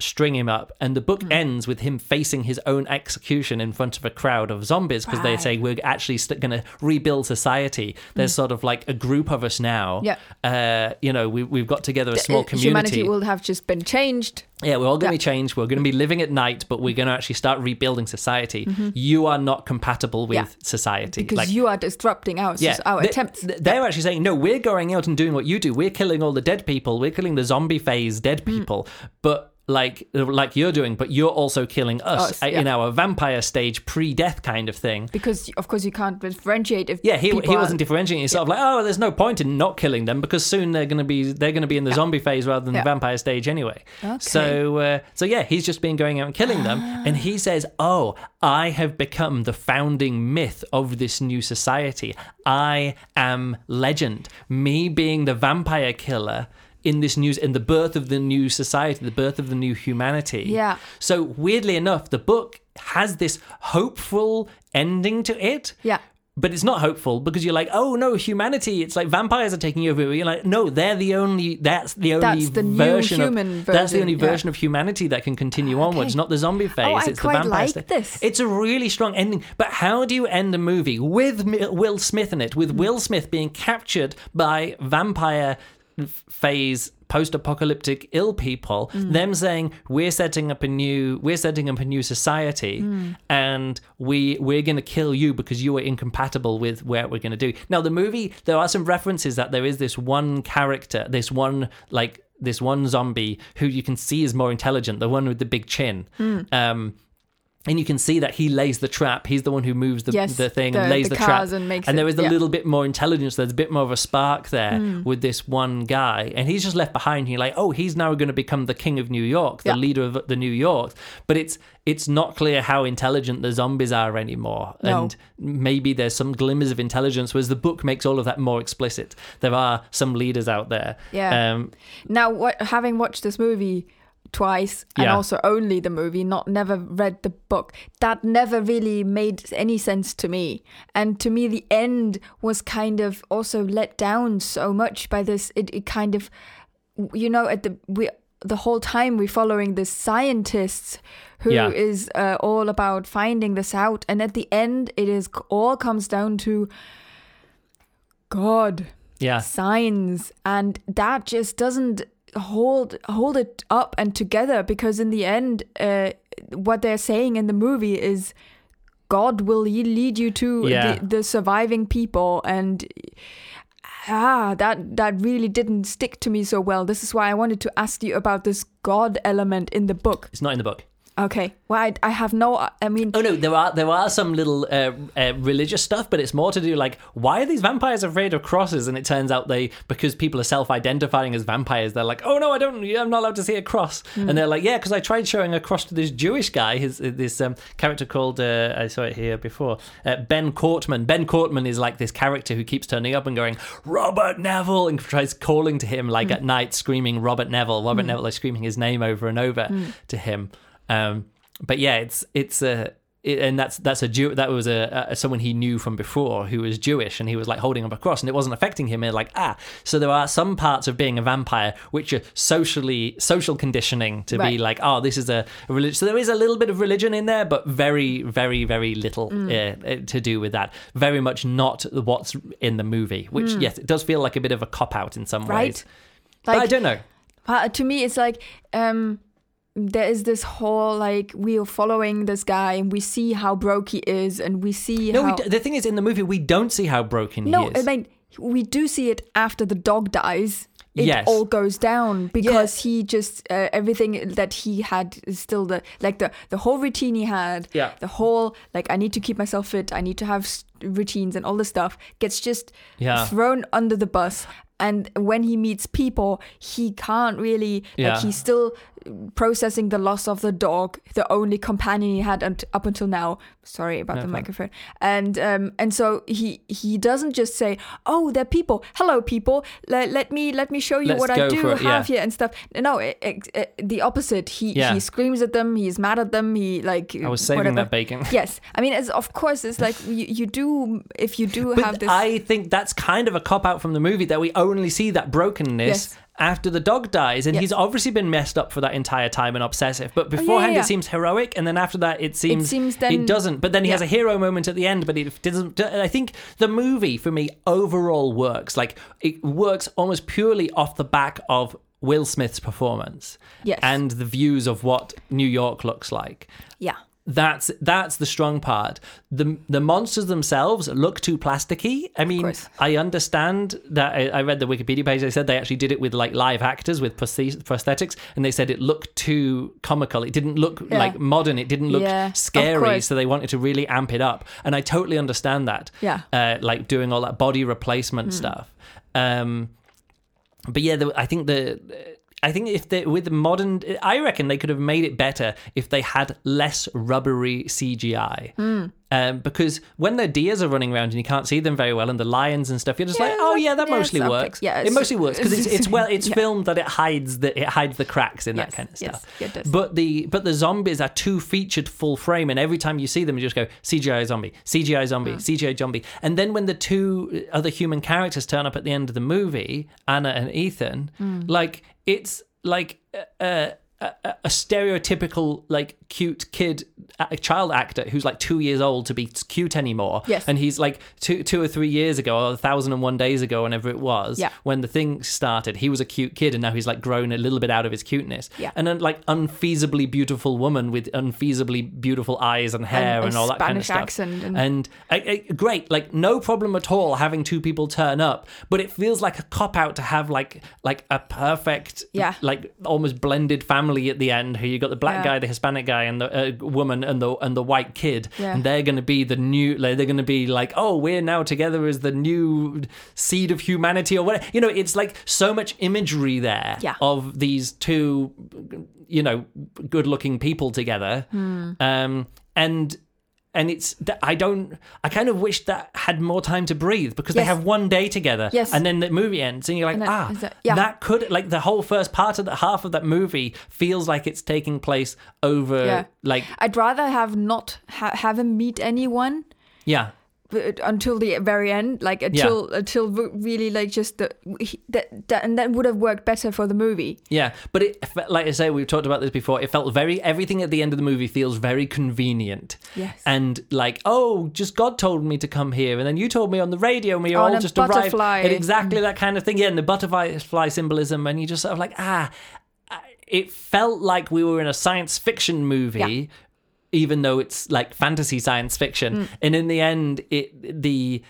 string him up, and the book Hmm. ends with him facing his own execution in front of a crowd of zombies because they Right. say we're actually st- going to rebuild society. There's sort of like a group of us now. Hmm. Yeah. Uh, you know, we, we've got together a small Uh, community. Humanity will have just been changed. Yeah, we're all going to Yeah. be changed. We're going to be living at night, but we're going to actually start rebuilding society. Mm-hmm. You are not compatible with Yeah. society. Because like, you are disrupting our, yeah, our they- attempts. They're actually saying, no, we're going out and doing what you do. We're killing all the dead people. We're killing the zombie phase dead Mm. people. But like like you're doing, but you're also killing us, uh, yeah. in our vampire stage, pre-death kind of thing. because of course you can't differentiate if Yeah, he, he wasn't differentiating. He's sort of like, oh, there's no point in not killing them because soon they're going to be they're to be in the zombie phase rather than Yeah. the vampire stage anyway. Okay. So uh, so yeah, he's just been going out and killing them, and he says, oh, I have become the founding myth of this new society. I am legend. Me being the vampire killer. In this news, in the birth of the new society, the birth of the new humanity. Yeah. So weirdly enough, the book has this hopeful ending to it. Yeah. But it's not hopeful because you're like, oh no, humanity. It's like vampires are taking over. You're like, no, they're the only. That's the only That's the new human of. That's the only yeah. version of humanity that can continue onwards, not the zombie phase. Oh, I it's quite the vampire like this. It's a really strong ending. But how do you end a movie with Will Smith in it? Hmm. With Will Smith being captured by vampire phase post-apocalyptic ill people mm. them saying we're setting up a new we're setting up a new society mm. and we we're going to kill you because you are incompatible with what we're going to do. Now the movie there are some references that there is this one character this one like this one zombie who you can see is more intelligent the one with the big chin. Mm. Um and you can see that he lays the trap. He's the one who moves the, Yes, the thing the- and lays the the, trap. and makes it- there is a yeah. little bit more intelligence. There's a bit more of a spark there Hmm. with this one guy, and he's just left behind. You're like, oh, he's now going to become the king of New York, the Yeah. leader of the New York. But it's it's not clear how intelligent the zombies are anymore, No. and maybe there's some glimmers of intelligence. Whereas the book makes all of that more explicit. There are some leaders out there. Yeah. Um, Now, what, having watched this movie twice and Yeah. also only the movie, not never read the book, that never really made any sense to me. And to me, the end was kind of also let down so much by this. It, it kind of, you know, at the we the whole time we're following this scientists who is Yeah. uh, all about finding this out, and at the end, it is all comes down to God yeah. signs and that just doesn't hold hold it up and together because in the end uh, what they're saying in the movie is god will lead you to Yeah. the, the surviving people and ah that that really didn't stick to me so well this is why i wanted to ask you about this god element in the book It's not in the book. Okay well i, I have no i mean Oh no, there are there are some little uh, uh, religious stuff, but it's more to do like why are these vampires afraid of crosses? And it turns out they because people are self-identifying as vampires, they're like, oh no, I don't, I'm not allowed to see a cross. Hmm. And they're like, yeah, because I tried showing a cross to this Jewish guy, his this um, character called uh, I saw it here before, uh, Ben Cortman. Ben Cortman is like this character who keeps turning up and going Robert Neville and tries calling to him like at night, screaming Robert Neville, Robert Neville, like screaming his name over and over Hmm. to him. Um, but yeah, it's it's a. it- and that's that's a Jew. That was a, a someone he knew from before who was Jewish, and he was like holding up a cross, and it wasn't affecting him. And like ah, so there are some parts of being a vampire which are socially social conditioning to be like oh this is a, a religion. So there is a little bit of religion in there, but very very very little Mm. uh, to do with that. Very much not what's in the movie. Which yes, it does feel like a bit of a cop out in some Mm. Right. ways. But I don't know. To me, it's like um, there is this whole like we are following this guy and we see how broke he is and we see No, how we d- the thing is, in the movie, we don't see how broken no, he is. No, I mean we do see it after the dog dies. It Yes. all goes down because he just uh, everything that he had is still the like the the whole routine he had. Yeah. The whole like I need to keep myself fit. I need to have routines and all this stuff gets just Yeah. thrown under the bus. And when he meets people, he can't really Yeah. like he's still processing the loss of the dog, the only companion he had up until now. Sorry about the fine. microphone. And um and so he he doesn't just say, "Oh, they're people. Hello, people. Let, let me let me show you Let's what I do it, yeah. have here and stuff." No, it, it, it- the opposite. He Yeah. he screams at them. He's mad at them. He like I was saving whatever. that bacon. [laughs] Yes, I mean, it's, of course, it's like [laughs] you, you do if you do But have this. I think that's kind of a cop out from the movie that we only see that brokenness Yes. After the dog dies, and Yeah. he's obviously been messed up for that entire time and obsessive. But beforehand, Oh, yeah. it seems heroic, and then after that, it seems seems then- it doesn't. But then he has a hero moment at the end, but it doesn't. I think the movie for me overall works like it works almost purely off the back of. Will Smith's performance Yes. and the views of what New York looks like. yeah, That's that's the strong part. The the monsters themselves look too plasticky. I mean. I understand that. I, I read the Wikipedia page. They said they actually did it with like live actors with prosthe- prosthetics, and they said it looked too comical. It didn't look Yeah. like modern. It didn't look Yeah, scary. So they wanted to really amp it up, and I totally understand that. Yeah. Uh, like doing all that body replacement stuff. Um, but yeah, the, I think the. I think if they with modern, I reckon they could have made it better if they had less rubbery CGI. Hmm. Um, because when the deers are running around and you can't see them very well, and the lions and stuff, you're just Yeah, like, oh yeah, that yeah, mostly it's okay. works. Yeah, it mostly works because it's, it's well, it's [laughs] Yeah. filmed that it hides the it hides the cracks in that kind of yes, stuff. does. But the but the zombies are too featured full frame, and every time you see them, you just go CGI zombie, CGI zombie, Hmm. CGI zombie, and then when the two other human characters turn up at the end of the movie, Anna and Ethan, Hmm. like it's like uh, a, a- stereotypical like cute kid a child actor who's like two years old to be cute anymore Yes. and he's like two two or three years ago or a thousand and one days ago whenever it was Yeah. when the thing started he was a cute kid and now he's like grown a little bit out of his cuteness Yeah. and then like unfeasibly beautiful woman with unfeasibly beautiful eyes and hair a and, all that kind of stuff accent and- and great like no problem at all having two people turn up but it feels like a cop out to have like like a perfect Yeah. like almost blended family at the end who you got the black Yeah. guy the hispanic guy and the uh, woman and the and the white kid Yeah. and they're going to be the new like, they're going to be like oh we're now together as the new seed of humanity or whatever you know it's like so much imagery there Yeah. of these two you know good looking people together Hmm. um and and it's I don't I kind of wish that had more time to breathe because they have one day together Yes. and then the movie ends and you're like And then- ah that- yeah. that could like the whole first part of the half of that movie feels like it's taking place over Yeah. like I'd rather have not ha- have him meet anyone yeah until the very end, like until until really like just the that, that and that would have worked better for the movie. Yeah, but it, like I say, we've talked about this before. It felt very everything at the end of the movie feels very convenient. Yes. and like, oh, just God told me to come here, and then you told me on the radio, and we Oh, all just arrived at exactly that kind of thing. Yeah, and the butterfly symbolism, and you just sort of like, ah, it felt like we were in a science fiction movie. Yeah. Even though it's like fantasy science fiction, Mm. and in the end, it the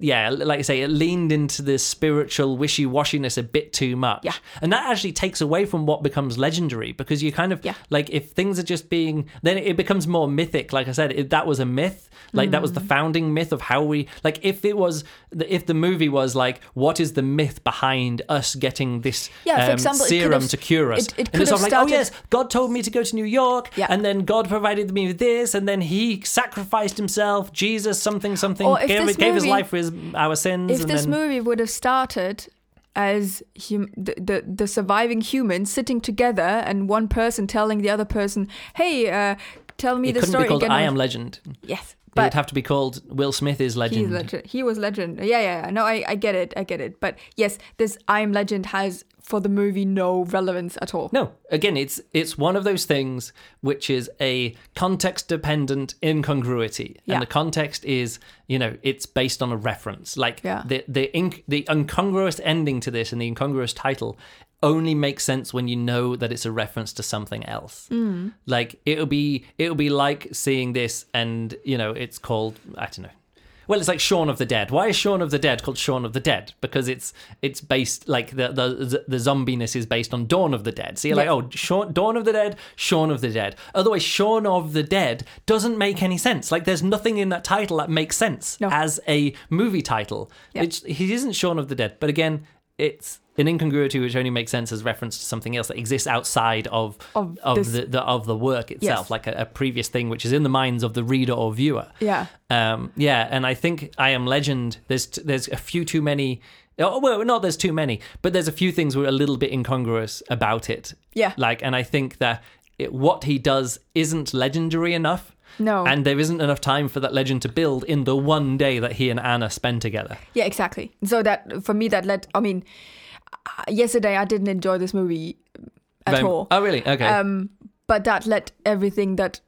yeah, like I say, it leaned into the spiritual wishy washiness a bit too much. Yeah. And that actually takes away from what becomes legendary because you kind of Yeah. like if things are just being then it becomes more mythic. Like I said, if that was a myth, like that Mm. was the founding myth of how we like if it was if the movie was like what is the myth behind us getting this Yeah, um, example, serum have- to cure us. it- it and it's could sort of have like, oh yes, God told me to go to New York, Yeah. and then God provided me with this, and then He sacrificed Himself, Jesus, something, something, gave, this gave His movie- life for his, our sins. If this then, movie would have started as hum- the, the the surviving humans sitting together and one person telling the other person, "Hey, uh, tell me it the couldn't story be called again." I Am Legend. yes, but it would have to be called Will Smith is he's Legend. legend. He was legend. Yeah, yeah. yeah. No, I I get it. I get it. But yes, this I Am Legend has for the movie no relevance at all. No, again, it's it's one of those things which is a context dependent incongruity, Yeah. and the context is you know it's based on a reference. Like Yeah. the the inc- the incongruous ending to this and the incongruous title only makes sense when you know that it's a reference to something else. Mm. Like it'll be it'll be like seeing this and you know it's called I don't know. Well, it's like Shaun of the Dead. Why is Shaun of the Dead called Shaun of the Dead? Because it's it's based like the the the zombiness is based on Dawn of the Dead. So you're Yeah. like, oh, Shaun, Dawn of the Dead, Shaun of the Dead. Otherwise, Shaun of the Dead doesn't make any sense. Like, there's nothing in that title that makes sense No. as a movie title. Yeah. It's, he isn't Shaun of the Dead, but again, it's an incongruity which only makes sense as reference to something else that exists outside of Of of, this- the, the of the work itself, Yes. like a, a previous thing which is in the minds of the reader or viewer. Yeah. Um, yeah, and I think I Am Legend. There's t- there's a few too many. Oh, well, not there's too many, but there's a few things were a little bit incongruous about it. Yeah. Like, and I think that it, what he does isn't legendary enough. No. And there isn't enough time for that legend to build in the one day that he and Anna spend together. Yeah, exactly. So that for me, that led. I mean, uh, yesterday I didn't enjoy this movie at Very- all. Oh, really? Okay. Um, but that let everything that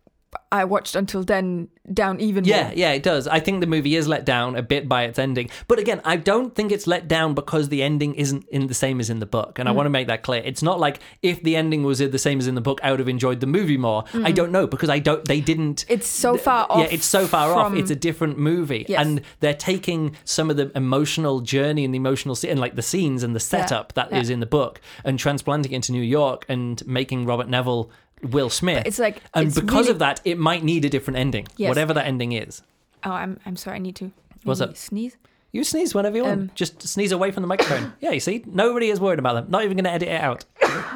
I watched until then down even Yeah, more. yeah, it does. I think the movie is let down a bit by its ending. But again, I don't think it's let down because the ending isn't in the same as in the book. And I Mm. want to make that clear. It's not like if the ending was the same as in the book, I would have enjoyed the movie more. I don't know because I don't they didn't It's so far Yeah, off Yeah, it's so far off. It's a different movie. Yes. And they're taking some of the emotional journey and the emotional scene, and like the scenes and the setup that is yeah. in the book and transplanting it into New York and making Robert Neville Will Smith. it's like- and it's because really- of that, it might need a different ending, Yes. whatever that ending is. Oh, I'm I'm sorry. I need to. What's maybe up? Sneeze. You sneeze whenever you want. Um, Just sneeze away from the microphone. [coughs] yeah, you see, nobody is worried about them. Not even going to edit it out.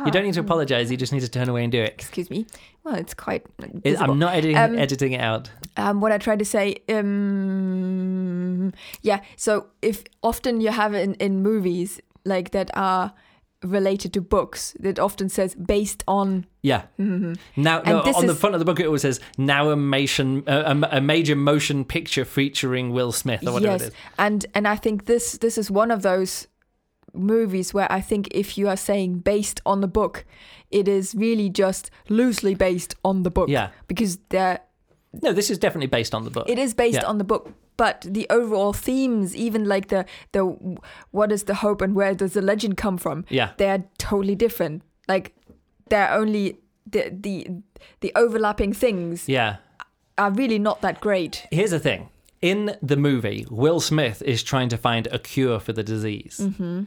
you don't need to apologize. You just need to turn away and do it. Excuse me. Well, it's quite. It- I'm not editing Um, editing it out. um, what I tried to say, um, yeah. So if often you have in, in movies like that are related to books, that often says based on. Yeah. Mm-hmm. Now, no, on the front of the book, it always says now a motion, uh, a, a, a major motion picture featuring Will Smith or whatever yes, it is. and and I think this this is one of those movies where I think if you are saying based on the book, it is really just loosely based on the book. Yeah. Because there No, this is definitely based on the book. it is based Yeah. on the book, but the overall themes, even like the the what is the hope and where does the legend come from? Yeah. they're totally different. Like they're only the the the overlapping things Yeah. are really not that great. Here's the thing. In the movie, Will Smith is trying to find a cure for the disease. Mm-hmm.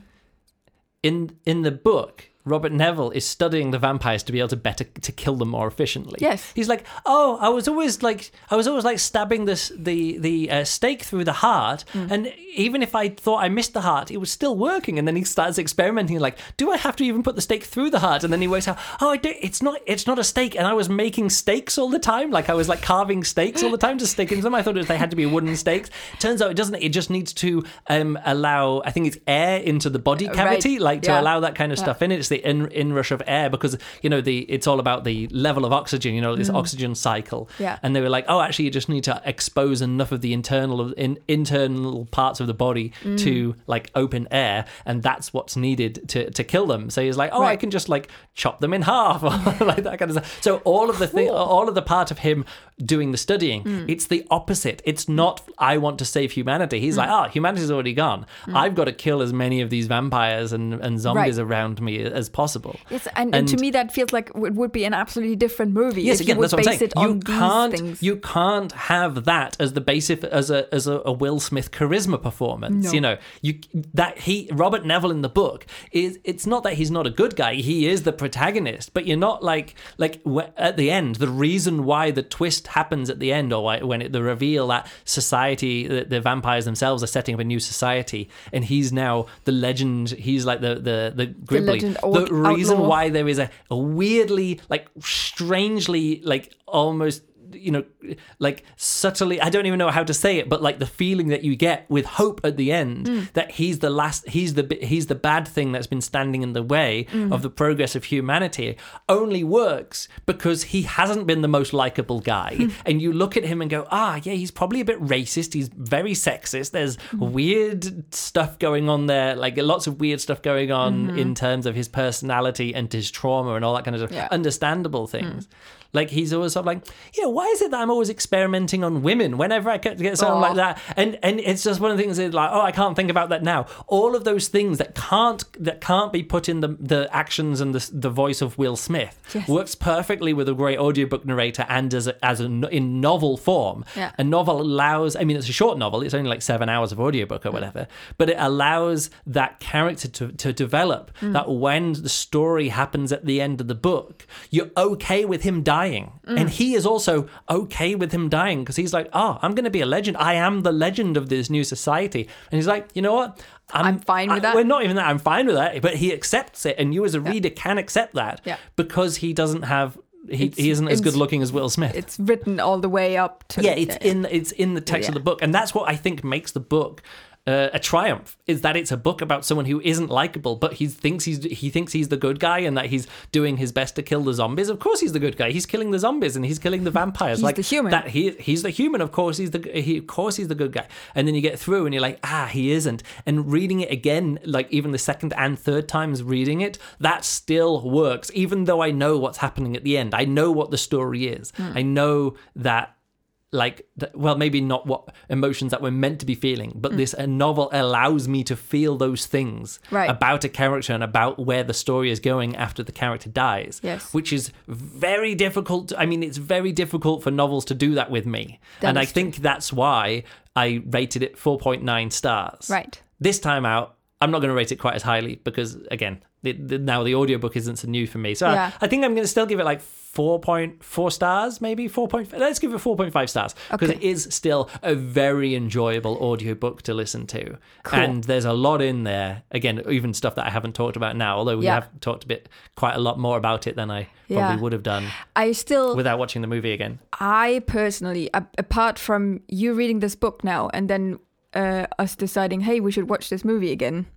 In in the book, Robert Neville is studying the vampires to be able to better to kill them more efficiently. Yes. he's like, oh, I was always like, I was always like stabbing this the the uh, stake through the heart, Mm. and even if I thought I missed the heart, it was still working. And then he starts experimenting, like, do I have to even put the stake through the heart? And then he works out, oh, I do, it's not it's not a stake, and I was making stakes all the time, like I was like carving stakes all the time to stick into them. I thought it, they had to be wooden stakes. Turns out it doesn't. It just needs to um, allow, I think it's air into the body Right. cavity, like to Yeah. allow that kind of Yeah. stuff in. It's the in, inrush of air because you know the it's all about the level of oxygen. You know this oxygen cycle. Mm. Yeah. And they were like, oh, actually, you just need to expose enough of the internal of in, internal parts of the body Mm. to like open air, and that's what's needed to to kill them. So he's like, oh, I can just like chop them in half [laughs] or like that kind of stuff. So all of the thing, all of the part of him doing the studying, Mm. it's the opposite. It's not I want to save humanity. He's Mm. like, oh, humanity's already gone. I've got to kill as many of these vampires and, and zombies Right. around me as possible. Yes, and, and, to me that feels like it would be an absolutely different movie Yes, again, that's what I'm saying. You can't, you can't have that as the basis as a as a, a Will Smith charisma performance. No. You know, you that he Robert Neville in the book is. It's not that he's not a good guy. He is the protagonist, but you're not like like at the end. The reason why the twist happens at the end, or why, when it, the reveal that society, the, the vampires themselves are setting up a new society, and he's now the legend. He's like the the the Gribbly. the out- reason outlaw. why there is a, a weirdly like strangely like almost you know like subtly i don't even know how to say it but like the feeling that you get with hope at the end Mm. that he's the last he's the he's the bad thing that's been standing in the way Mm. of the progress of humanity only works because he hasn't been the most likable guy Hmm. and you look at him and go ah yeah he's probably a bit racist he's very sexist there's Hmm. weird stuff going on there like lots of weird stuff going on Mm-hmm. in terms of his personality and his trauma and all that kind of stuff Yeah. understandable things like he's always sort of like yeah why is it that i'm always experimenting on women whenever i get, get something like that? And and it's just one of the things that like oh i can't think about that now. All of those things that can't that can't be put in the the actions and the, the voice of will smith Yes. works perfectly with a great audiobook narrator and as a, as a in novel form. Yeah. a novel allows i mean it's a short novel it's only like seven hours of audiobook or mm. whatever but it allows that character to, to develop mm. that when the story happens at the end of the book you're okay with him dying Mm. and he is also okay with him dying because he's like oh i'm going to be a legend i am the legend of this new society and he's like you know what I'm fine with I- that. Well, not even that. I'm fine with that. But he accepts it, and you as a reader can accept that Yeah. because he doesn't have. He, It's- he isn't as good looking as Will Smith it's written all the way up to yeah, it's in it's in the text of Yeah. the book, and that's what I think makes the book uh, a triumph. Is that it's a book about someone who isn't likable, but he thinks he's he thinks he's the good guy, and that he's doing his best to kill the zombies. Of course, he's the good guy. He's killing the zombies, and he's killing the vampires. He's like the human. That he he's the human. Of course, he's the he. Of course, he's the good guy. And then you get through, and you're like, ah, he isn't. And reading it again, like even the second and third times reading it, that still works. Even though I know what's happening at the end, I know what the story is. Hmm. I know that like well maybe not what emotions that we're meant to be feeling but mm. this a novel allows me to feel those things Right. about a character and about where the story is going after the character dies Yes. which is very difficult i mean it's very difficult for novels to do that with me That and i true. think that's why i rated it 4.9 stars Right. this time out i'm not going to rate it quite as highly because again the, the, now the audiobook isn't so new for me so Yeah. I, I think i'm going to still give it like 4.4 stars maybe 4.5 let's give it 4.5 stars because Okay. it is still a very enjoyable audiobook to listen to Cool. and there's a lot in there again even stuff that i haven't talked about now although we Yeah. have talked a bit quite a lot more about it than i probably Yeah. would have done I still without watching the movie again I personally, apart from you reading this book now and then uh, us deciding, hey, we should watch this movie again,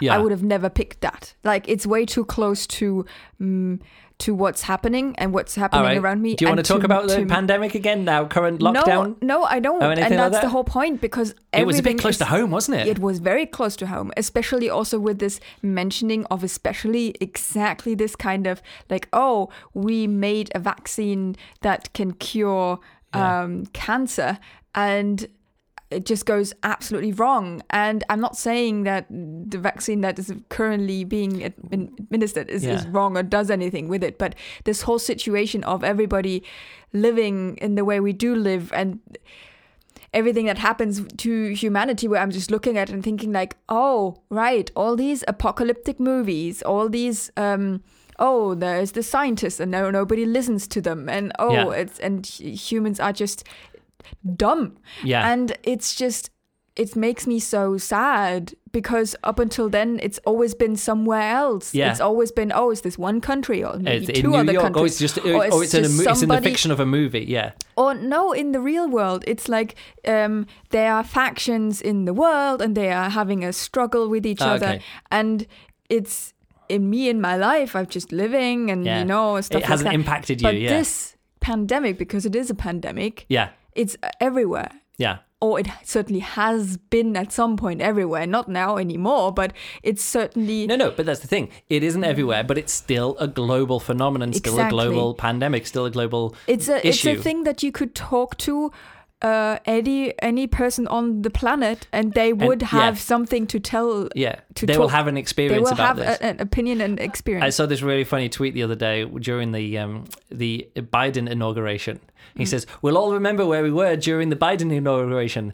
Yeah. I would have never picked that. Like it's way too close to um, to what's happening and what's happening right. around me. Do you want to talk about the to- pandemic again now? Current lockdown. No, no, I don't. Anything and like that's that? the whole point because it was a bit close is- to home, wasn't it? It was very close to home, especially also with this mentioning of especially exactly this kind of like, oh, we made a vaccine that can cure Yeah. um, cancer, and it just goes absolutely wrong. And I'm not saying that the vaccine that is currently being administered is, is wrong or does anything with it, but this whole situation of everybody living in the way we do live and everything that happens to humanity where i'm just looking at and thinking like oh right all these apocalyptic movies all these um oh there's the scientists and no nobody listens to them and oh Yeah. it's and humans are just dumb yeah. and it's just it makes me so sad because up until then it's always been somewhere else Yeah. it's always been oh it's this one country or maybe it's two in New other York, countries or it's just, or or it's, in, a, just mo- it's in the fiction of a movie. Yeah, or no, in the real world, it's like um, there are factions in the world and they are having a struggle with each Ah, other. okay. And it's in me in my life, I'm just living and, Yeah. you know, stuff it like hasn't that. impacted you. but yeah, this pandemic, because it is a pandemic, yeah, it's everywhere. yeah. Or it certainly has been at some point everywhere. Not now anymore, but it's certainly. No, no, but that's the thing. It isn't everywhere, but it's still a global phenomenon, still Exactly. a global pandemic, still a global It's a issue. it's a thing that you could talk to uh, any any person on the planet, and they would yeah. have something to tell. Yeah, to they will have an experience. They will about have this. a, an opinion and experience. I saw this really funny tweet the other day during the um, the Biden inauguration. Mm. He says, "We'll all remember where we were during the Biden inauguration."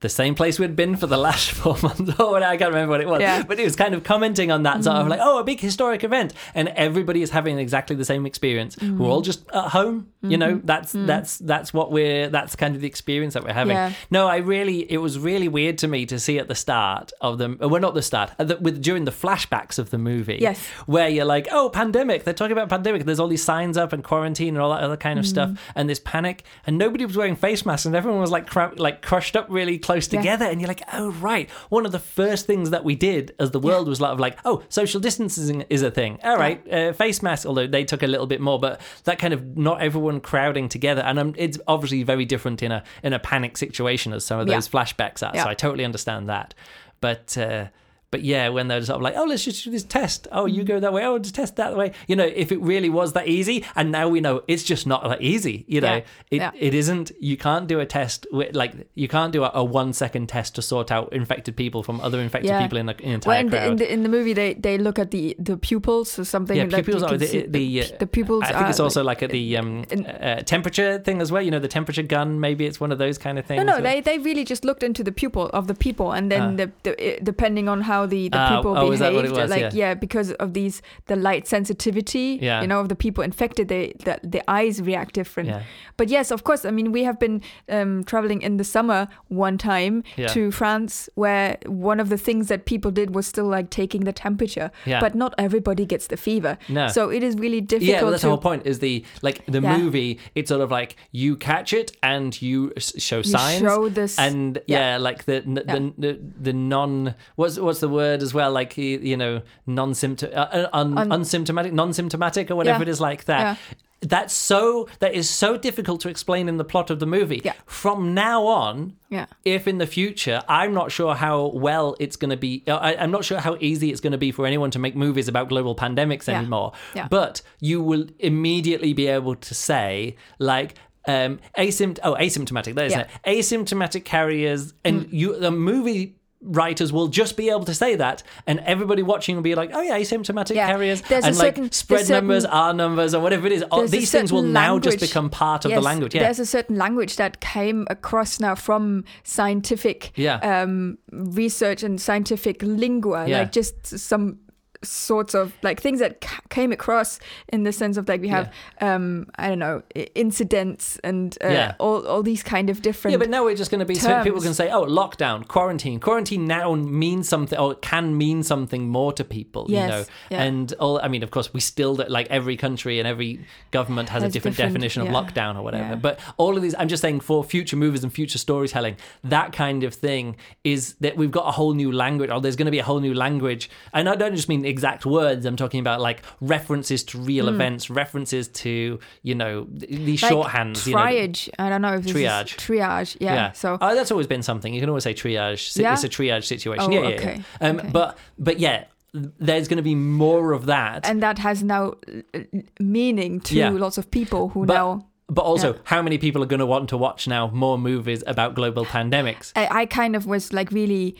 The same place we'd been for the last [laughs] four months. Oh, I can't remember what it was. Yeah. Mm. But he was kind of commenting on that sort of like, oh, a big historic event, and everybody is having exactly the same experience. Mm. We're all just at home. You know, Mm-hmm. that's that's that's what we're that's kind of the experience that we're having. Yeah. No, I really, it was really weird to me to see at the start of the, well, not the start, the, with during the flashbacks of the movie, Yes. where you're like, oh, pandemic. They're talking about pandemic. There's all these signs up and quarantine and all that other kind of stuff, Mm-hmm. and this panic, and nobody was wearing face masks, and everyone was like, cra- like crushed up really close Yeah. together, and you're like, oh, right. One of the first things that we did as the world was a lot of like, oh, social distancing is a thing. All right, uh, face masks, although they took a little bit more, but that kind of not everyone crowding together, and um, it's obviously very different in a in a panic situation as some of Yeah. those flashbacks are. Yeah. So I totally understand that, but. Uh, but yeah, when they're sort of like, oh, let's just do this test. Oh, Mm. you go that way. Oh, just test that way. You know, if it really was that easy, and now we know it's just not that easy. You know, Yeah. it, Yeah. it isn't. You can't do a test with like you can't do a, a one second test to sort out infected people from other infected Yeah. people in the in well, entire in the, in the in the movie, they they look at the the pupils or something. yeah, like pupils are the the, uh, the pupils. I think are it's also like, at the um, in- uh, temperature thing as well. You know, the temperature gun. Maybe it's one of those kind of things. No, no, or- they, they really just looked into the pupil of the people, and then Ah. the, the depending on how the, the Ah, people oh, is that what behaved, like Yeah. because of these the light sensitivity, Yeah. you know, of the people infected, they the, the eyes react different. Yeah. But yes, of course, I mean we have been um, traveling in the summer one time Yeah. to France, where one of the things that people did was still like taking the temperature, Yeah. but not everybody gets the fever, No. so it is really difficult. Yeah, well, that's to, the whole point. Is the like the Yeah. movie? It's sort of like you catch it and you show You signs, show this- and yeah. yeah, like the the, the the the non what's what's the word as well? Like you know non symptom uh, un, Un- unsymptomatic, non symptomatic, or whatever Yeah. it is like that. Yeah. That's so that is so difficult to explain in the plot of the movie. Yeah. From now on, Yeah. if in the future, I'm not sure how well it's going to be. uh, I, I'm not sure how easy it's going to be for anyone to make movies about global pandemics Yeah. anymore. Yeah. But you will immediately be able to say, like, um, asympt- oh, asymptomatic, that is Yeah. Mm. it. Asymptomatic carriers, and you, the movie writers will just be able to say that, and everybody watching will be like, oh, yeah, asymptomatic Yeah. carriers, There's and like certain- spread there's certain- numbers, R numbers, or whatever it is. All, these things will now just become part of the language. Yeah. There's a certain language that came across now from scientific Yeah. um, research and scientific lingua, like just some sorts of like things that ca- came across in the sense of like we have um I don't know incidents and uh, Yeah. all all these kind of different Yeah, but now we're just going to be so people can say, "Oh, lockdown, quarantine." Quarantine now means something, or it can mean something more to people. Yes, You know, yeah. and all. I mean, of course, we still like every country and every government has, a different, different- definition of yeah. lockdown or whatever. Yeah. But all of these, I'm just saying, for future movies and future storytelling, that kind of thing is that we've got a whole new language, or there's going to be a whole new language. And I don't just mean exact words. I'm talking about like references to real events, references to you know these like shorthands. you know, triage I don't know if Triage. triage yeah, yeah. so oh, that's always been something. You can always say triage. Yeah? It's a triage situation. Oh, yeah, yeah, okay, yeah. Um, okay. But but yeah, there's going to be more of that. and that has now uh, meaning to Yeah. lots of people who But- now but also, yeah. how many people are going to want to watch now more movies about global pandemics? I, I kind of was like really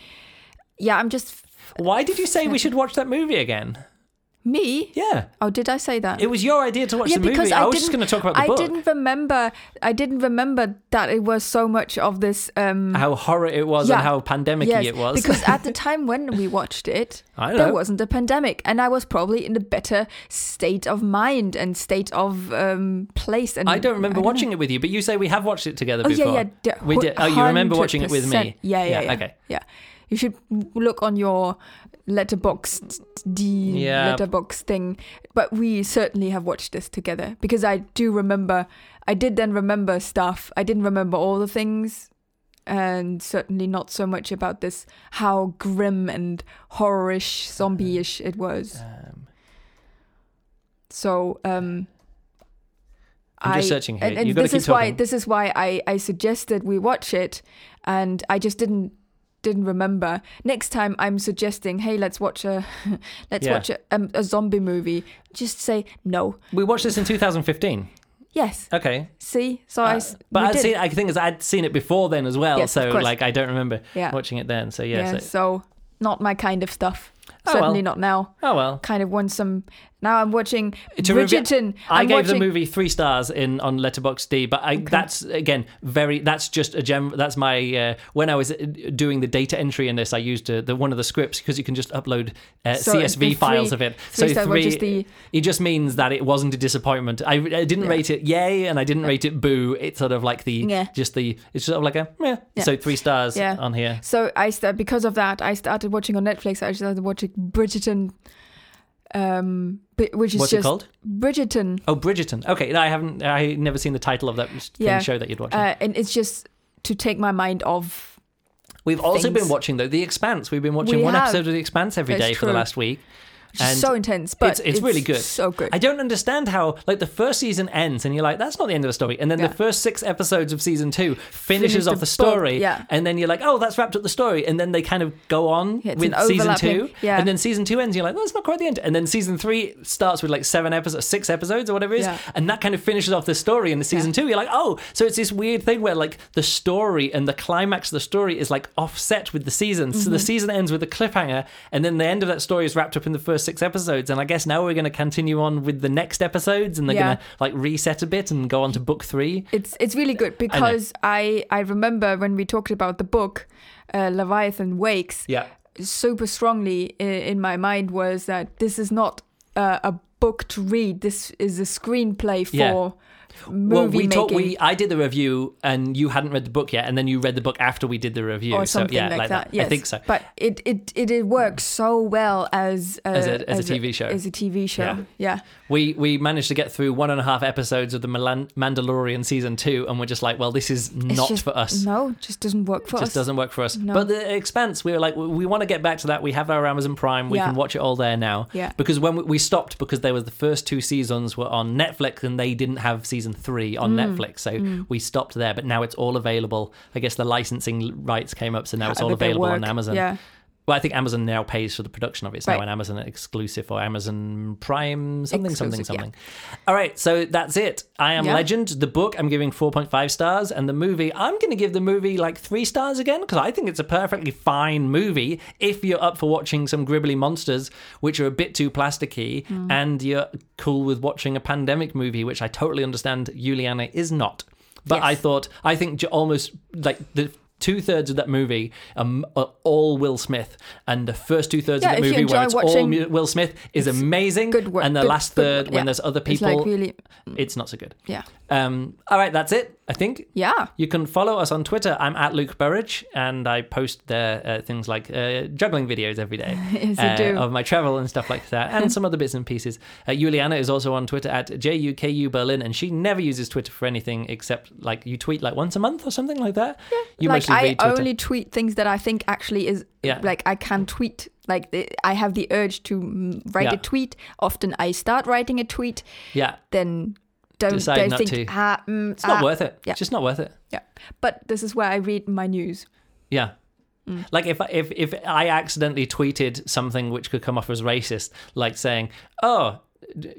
yeah I'm just Why did you say we should watch that movie again? me Yeah, oh did I say that it was your idea to watch yeah, the movie. because I, I was just going to talk about the I book. didn't remember. I didn't remember that it was so much of this. Um, How horror it was Yeah. and how pandemic yes, it was. because at the [laughs] time when we watched it, I there wasn't a pandemic, and I was probably in a better state of mind and state of um, place. And I don't remember don't know. watching it with you, but you say we have watched it together Oh before. yeah, yeah. We did. Oh, you remember watching it with 100%. me? Yeah, yeah, yeah. Okay. Yeah, you should look on your Letterboxd the Yeah. Letterboxd thing. But we certainly have watched this together because I do remember. I did then remember stuff. I didn't remember all the things. And certainly not so much about this how grim and horrorish, zombie-ish it was. Um, So um I'm just I- searching here. And, and You've got to this is why this is why I, I suggested we watch it and I just didn't didn't remember. Next time I'm suggesting, hey, let's watch a [laughs] let's Yeah. watch a, um, a zombie movie. Just say no. we watched this in 2015. Yes. Okay. See? So I Uh, s- but we I'd did. seen. I think I'd seen it before then as well. Yes, of so course. like I don't remember Yeah. watching it then. So yeah. yeah, so- so not my kind of stuff. Oh, Certainly well. not now. oh well. Kind of want some now I'm watching To review- Bridgerton. I I'm gave watching, the movie three stars in on Letterboxd, but I, that's again very. That's just a gem. That's my uh, when I was uh, doing the data entry in this, I used uh, the one of the scripts because you can just upload uh, So CSV three- files of it. three so three, just the- it just means that it wasn't a disappointment. I, I didn't Yeah. rate it yay, and I didn't rate it boo. It's sort of like the Yeah. just the. It's sort of like a yeah. Yeah. So three stars Yeah. on here. So I st- because of that, I started watching on Netflix. I started watching Bridgerton, um, which is What's it called? Bridgerton, Oh, Bridgerton. Okay, I haven't. I never seen the title of that thing Yeah. show that you'd watch. uh, and it's just to take my mind off. We've also been watching though The Expanse. We've been watching We one have. episode of The Expanse every It's day for the last week. Which And so intense, but it's- it's really good. So good. I don't understand how like the first season ends and you're like that's not the end of the story, and then Yeah. the first six episodes of season two Finish finishes off the book, story, yeah. and then you're like oh that's wrapped up the story, and then they kind of go on Yeah, with season two, yeah. and then season two ends, you're like that's not quite the end, and then season three starts with like seven episodes, six episodes or whatever it is, Yeah. and that kind of finishes off the story in the season two. You're like oh so it's this weird thing where like the story and the climax of the story is like offset with the season, so the Mm-hmm. season ends with a cliffhanger, and then the end of that story is wrapped up in the first six episodes, and I guess now we're going to continue on with the next episodes, and they're Yeah. going to like reset a bit and go on to book three. It's it's really good because I I, remember when we talked about the book, uh, Leviathan Wakes. Yeah. super strongly in, in my mind was that this is not uh, a book to read. This is a screenplay for Yeah. Movie well, we talked. We I did the review, and you hadn't read the book yet, and then you read the book after we did the review. or so something yeah, like, that. Yes. I think so. But it it, it, it works so well as uh, a, As a- as a TV show. As a TV show. Yeah. Yeah. We we managed to get through one and a half episodes of the Mandalorian season two, and we're just like, well, this is not just- for us. No, it just doesn't work for just us. Just doesn't work for us. No. But the Expanse, we were like, we, we want to get back to that. We have our Amazon Prime. We Yeah. can watch it all there now. Yeah. Because when we, we stopped, because there was the first two seasons were on Netflix, and they didn't have season three on Mm. Netflix, so we stopped there. But now it's all available. I guess the licensing rights came up, so now it's all available on. Amazon. Yeah. Well, I think Amazon now pays for the production of it. It's now an Amazon exclusive or Amazon Prime something something Exclusive, yeah. something. All right, so that's it. I am Yeah. Legend. The book I'm giving 4.5 stars, and the movie I'm going to give the movie like three stars again because I think it's a perfectly fine movie if you're up for watching some gribbly monsters which are a bit too plasticky, Mm. and you're cool with watching a pandemic movie, which I totally understand Juliana is not. But Yes. I thought I think almost like the two thirds of that movie um, are all Will Smith, and the first two thirds Yeah, of the movie where it's all Will Smith is amazing, good work. and the good- last good third when there's other It's people, like really, it's not so good. yeah, Um, all right, that's it. I think. yeah. You can follow us on Twitter. I'm at Luke Burridge, and I post there uh, things like uh, juggling videos every day [laughs] Yes, uh, of my travel and stuff like that, and some other bits and pieces. Uh, Juliana is also on Twitter at JUKU Berlin, and she never uses Twitter for anything except like you tweet like once a month or something like that. Yeah, you like I read Twitter. only tweet things that I think actually is Yeah. like I can tweet. Like the, I have the urge to mm, write Yeah. a tweet. Often I start writing a tweet, yeah, then don't Decide don't not think to. ah mm, it's not ah. worth it. yeah. It's just not worth it. Yeah, but this is where I read my news. Yeah. Mm. Like if if if I accidentally tweeted something which could come off as racist, like saying, "Oh,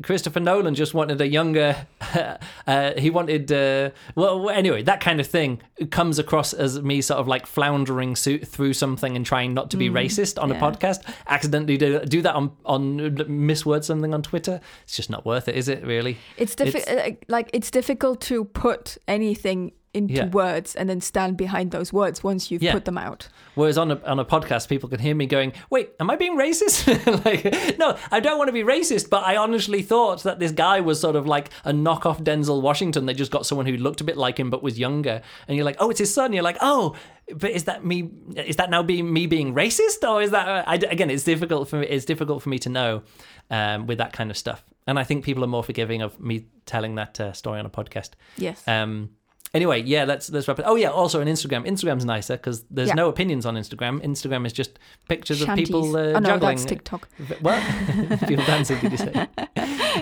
Christopher Nolan just wanted a younger," [laughs] uh, he wanted, uh, well, anyway, that kind of thing comes across as me sort of like floundering through something and trying not to be racist on a podcast. Accidentally do, do that on on misword something on Twitter. It's just not worth it, is it? Really? It's difficult. Like it's difficult to put anything into Yeah. words and then stand behind those words once you've Yeah. put them out. Whereas on a on a podcast, people can hear me going, "Wait, am I being racist?" [laughs] like, no, I don't want to be racist, but I honestly thought that this guy was sort of like a knockoff Denzel Washington. They just got someone who looked a bit like him but was younger, and you're like, "Oh, it's his son." You're like, "Oh." But is that me? Is that now being me being racist, or is that I, again? It's difficult for me. It's difficult for me to know um, with that kind of stuff, and I think people are more forgiving of me telling that uh, story on a podcast. Yes. Um, anyway, yeah, let's let's wrap it. Oh yeah, also on Instagram. Instagram's nicer because there's Yeah. no opinions on Instagram. Instagram is just pictures Shanties. of people uh, oh no, juggling. that's TikTok. What? [laughs] [laughs] people dancing? Did you say? [laughs]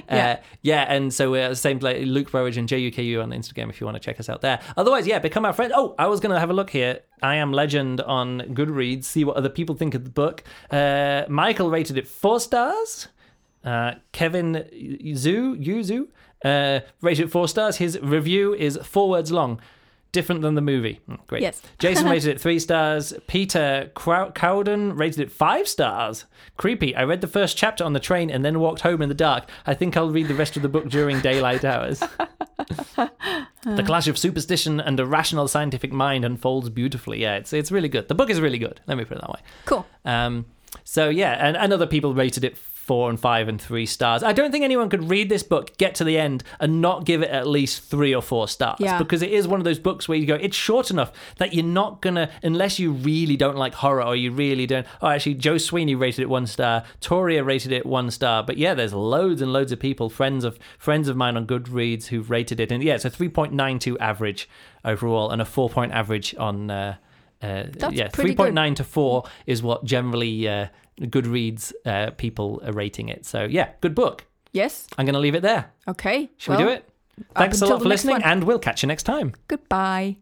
Yeah. Uh, yeah, and so we're the same like Luke Burridge and JUKU on Instagram if you want to check us out there. Otherwise, yeah, become our friend. Oh, I was gonna have a look here. I am Legend on Goodreads. See what other people think of the book. Uh, Michael rated it four stars. Uh, Kevin Zhu Yuzu uh, rated it four stars. His review is four words long. Different than the movie. Mm, Great. Yes. [laughs] Jason rated it three stars. Peter Crow- Cowden rated it five stars. Creepy. I read the first chapter on the train and then walked home in the dark. I think I'll read the rest of the book during daylight hours. [laughs] the clash of superstition and a rational scientific mind unfolds beautifully. Yeah, it's it's really good. The book is really good. Let me put it that way. Cool. Um, so yeah, and, and other people rated it four and five and three stars. I don't think anyone could read this book, get to the end, and not give it at least three or four stars. Yeah. Because it is one of those books where you go, it's short enough that you're not gonna, unless you really don't like horror or you really don't. Oh, actually, Joe Sweeney rated it one star. Toria rated it one star. But yeah, there's loads and loads of people, friends of friends of mine on Goodreads who've rated it, and yeah, it's a three point nine two average overall and a four point average on. Uh, uh, yeah, three point nine to four is what generally uh, Goodreads uh, people are rating it. So yeah, good book. Yes. I'm going to leave it there. Okay. Shall well, we do it? Thanks a lot for listening, one. and we'll catch you next time. Goodbye.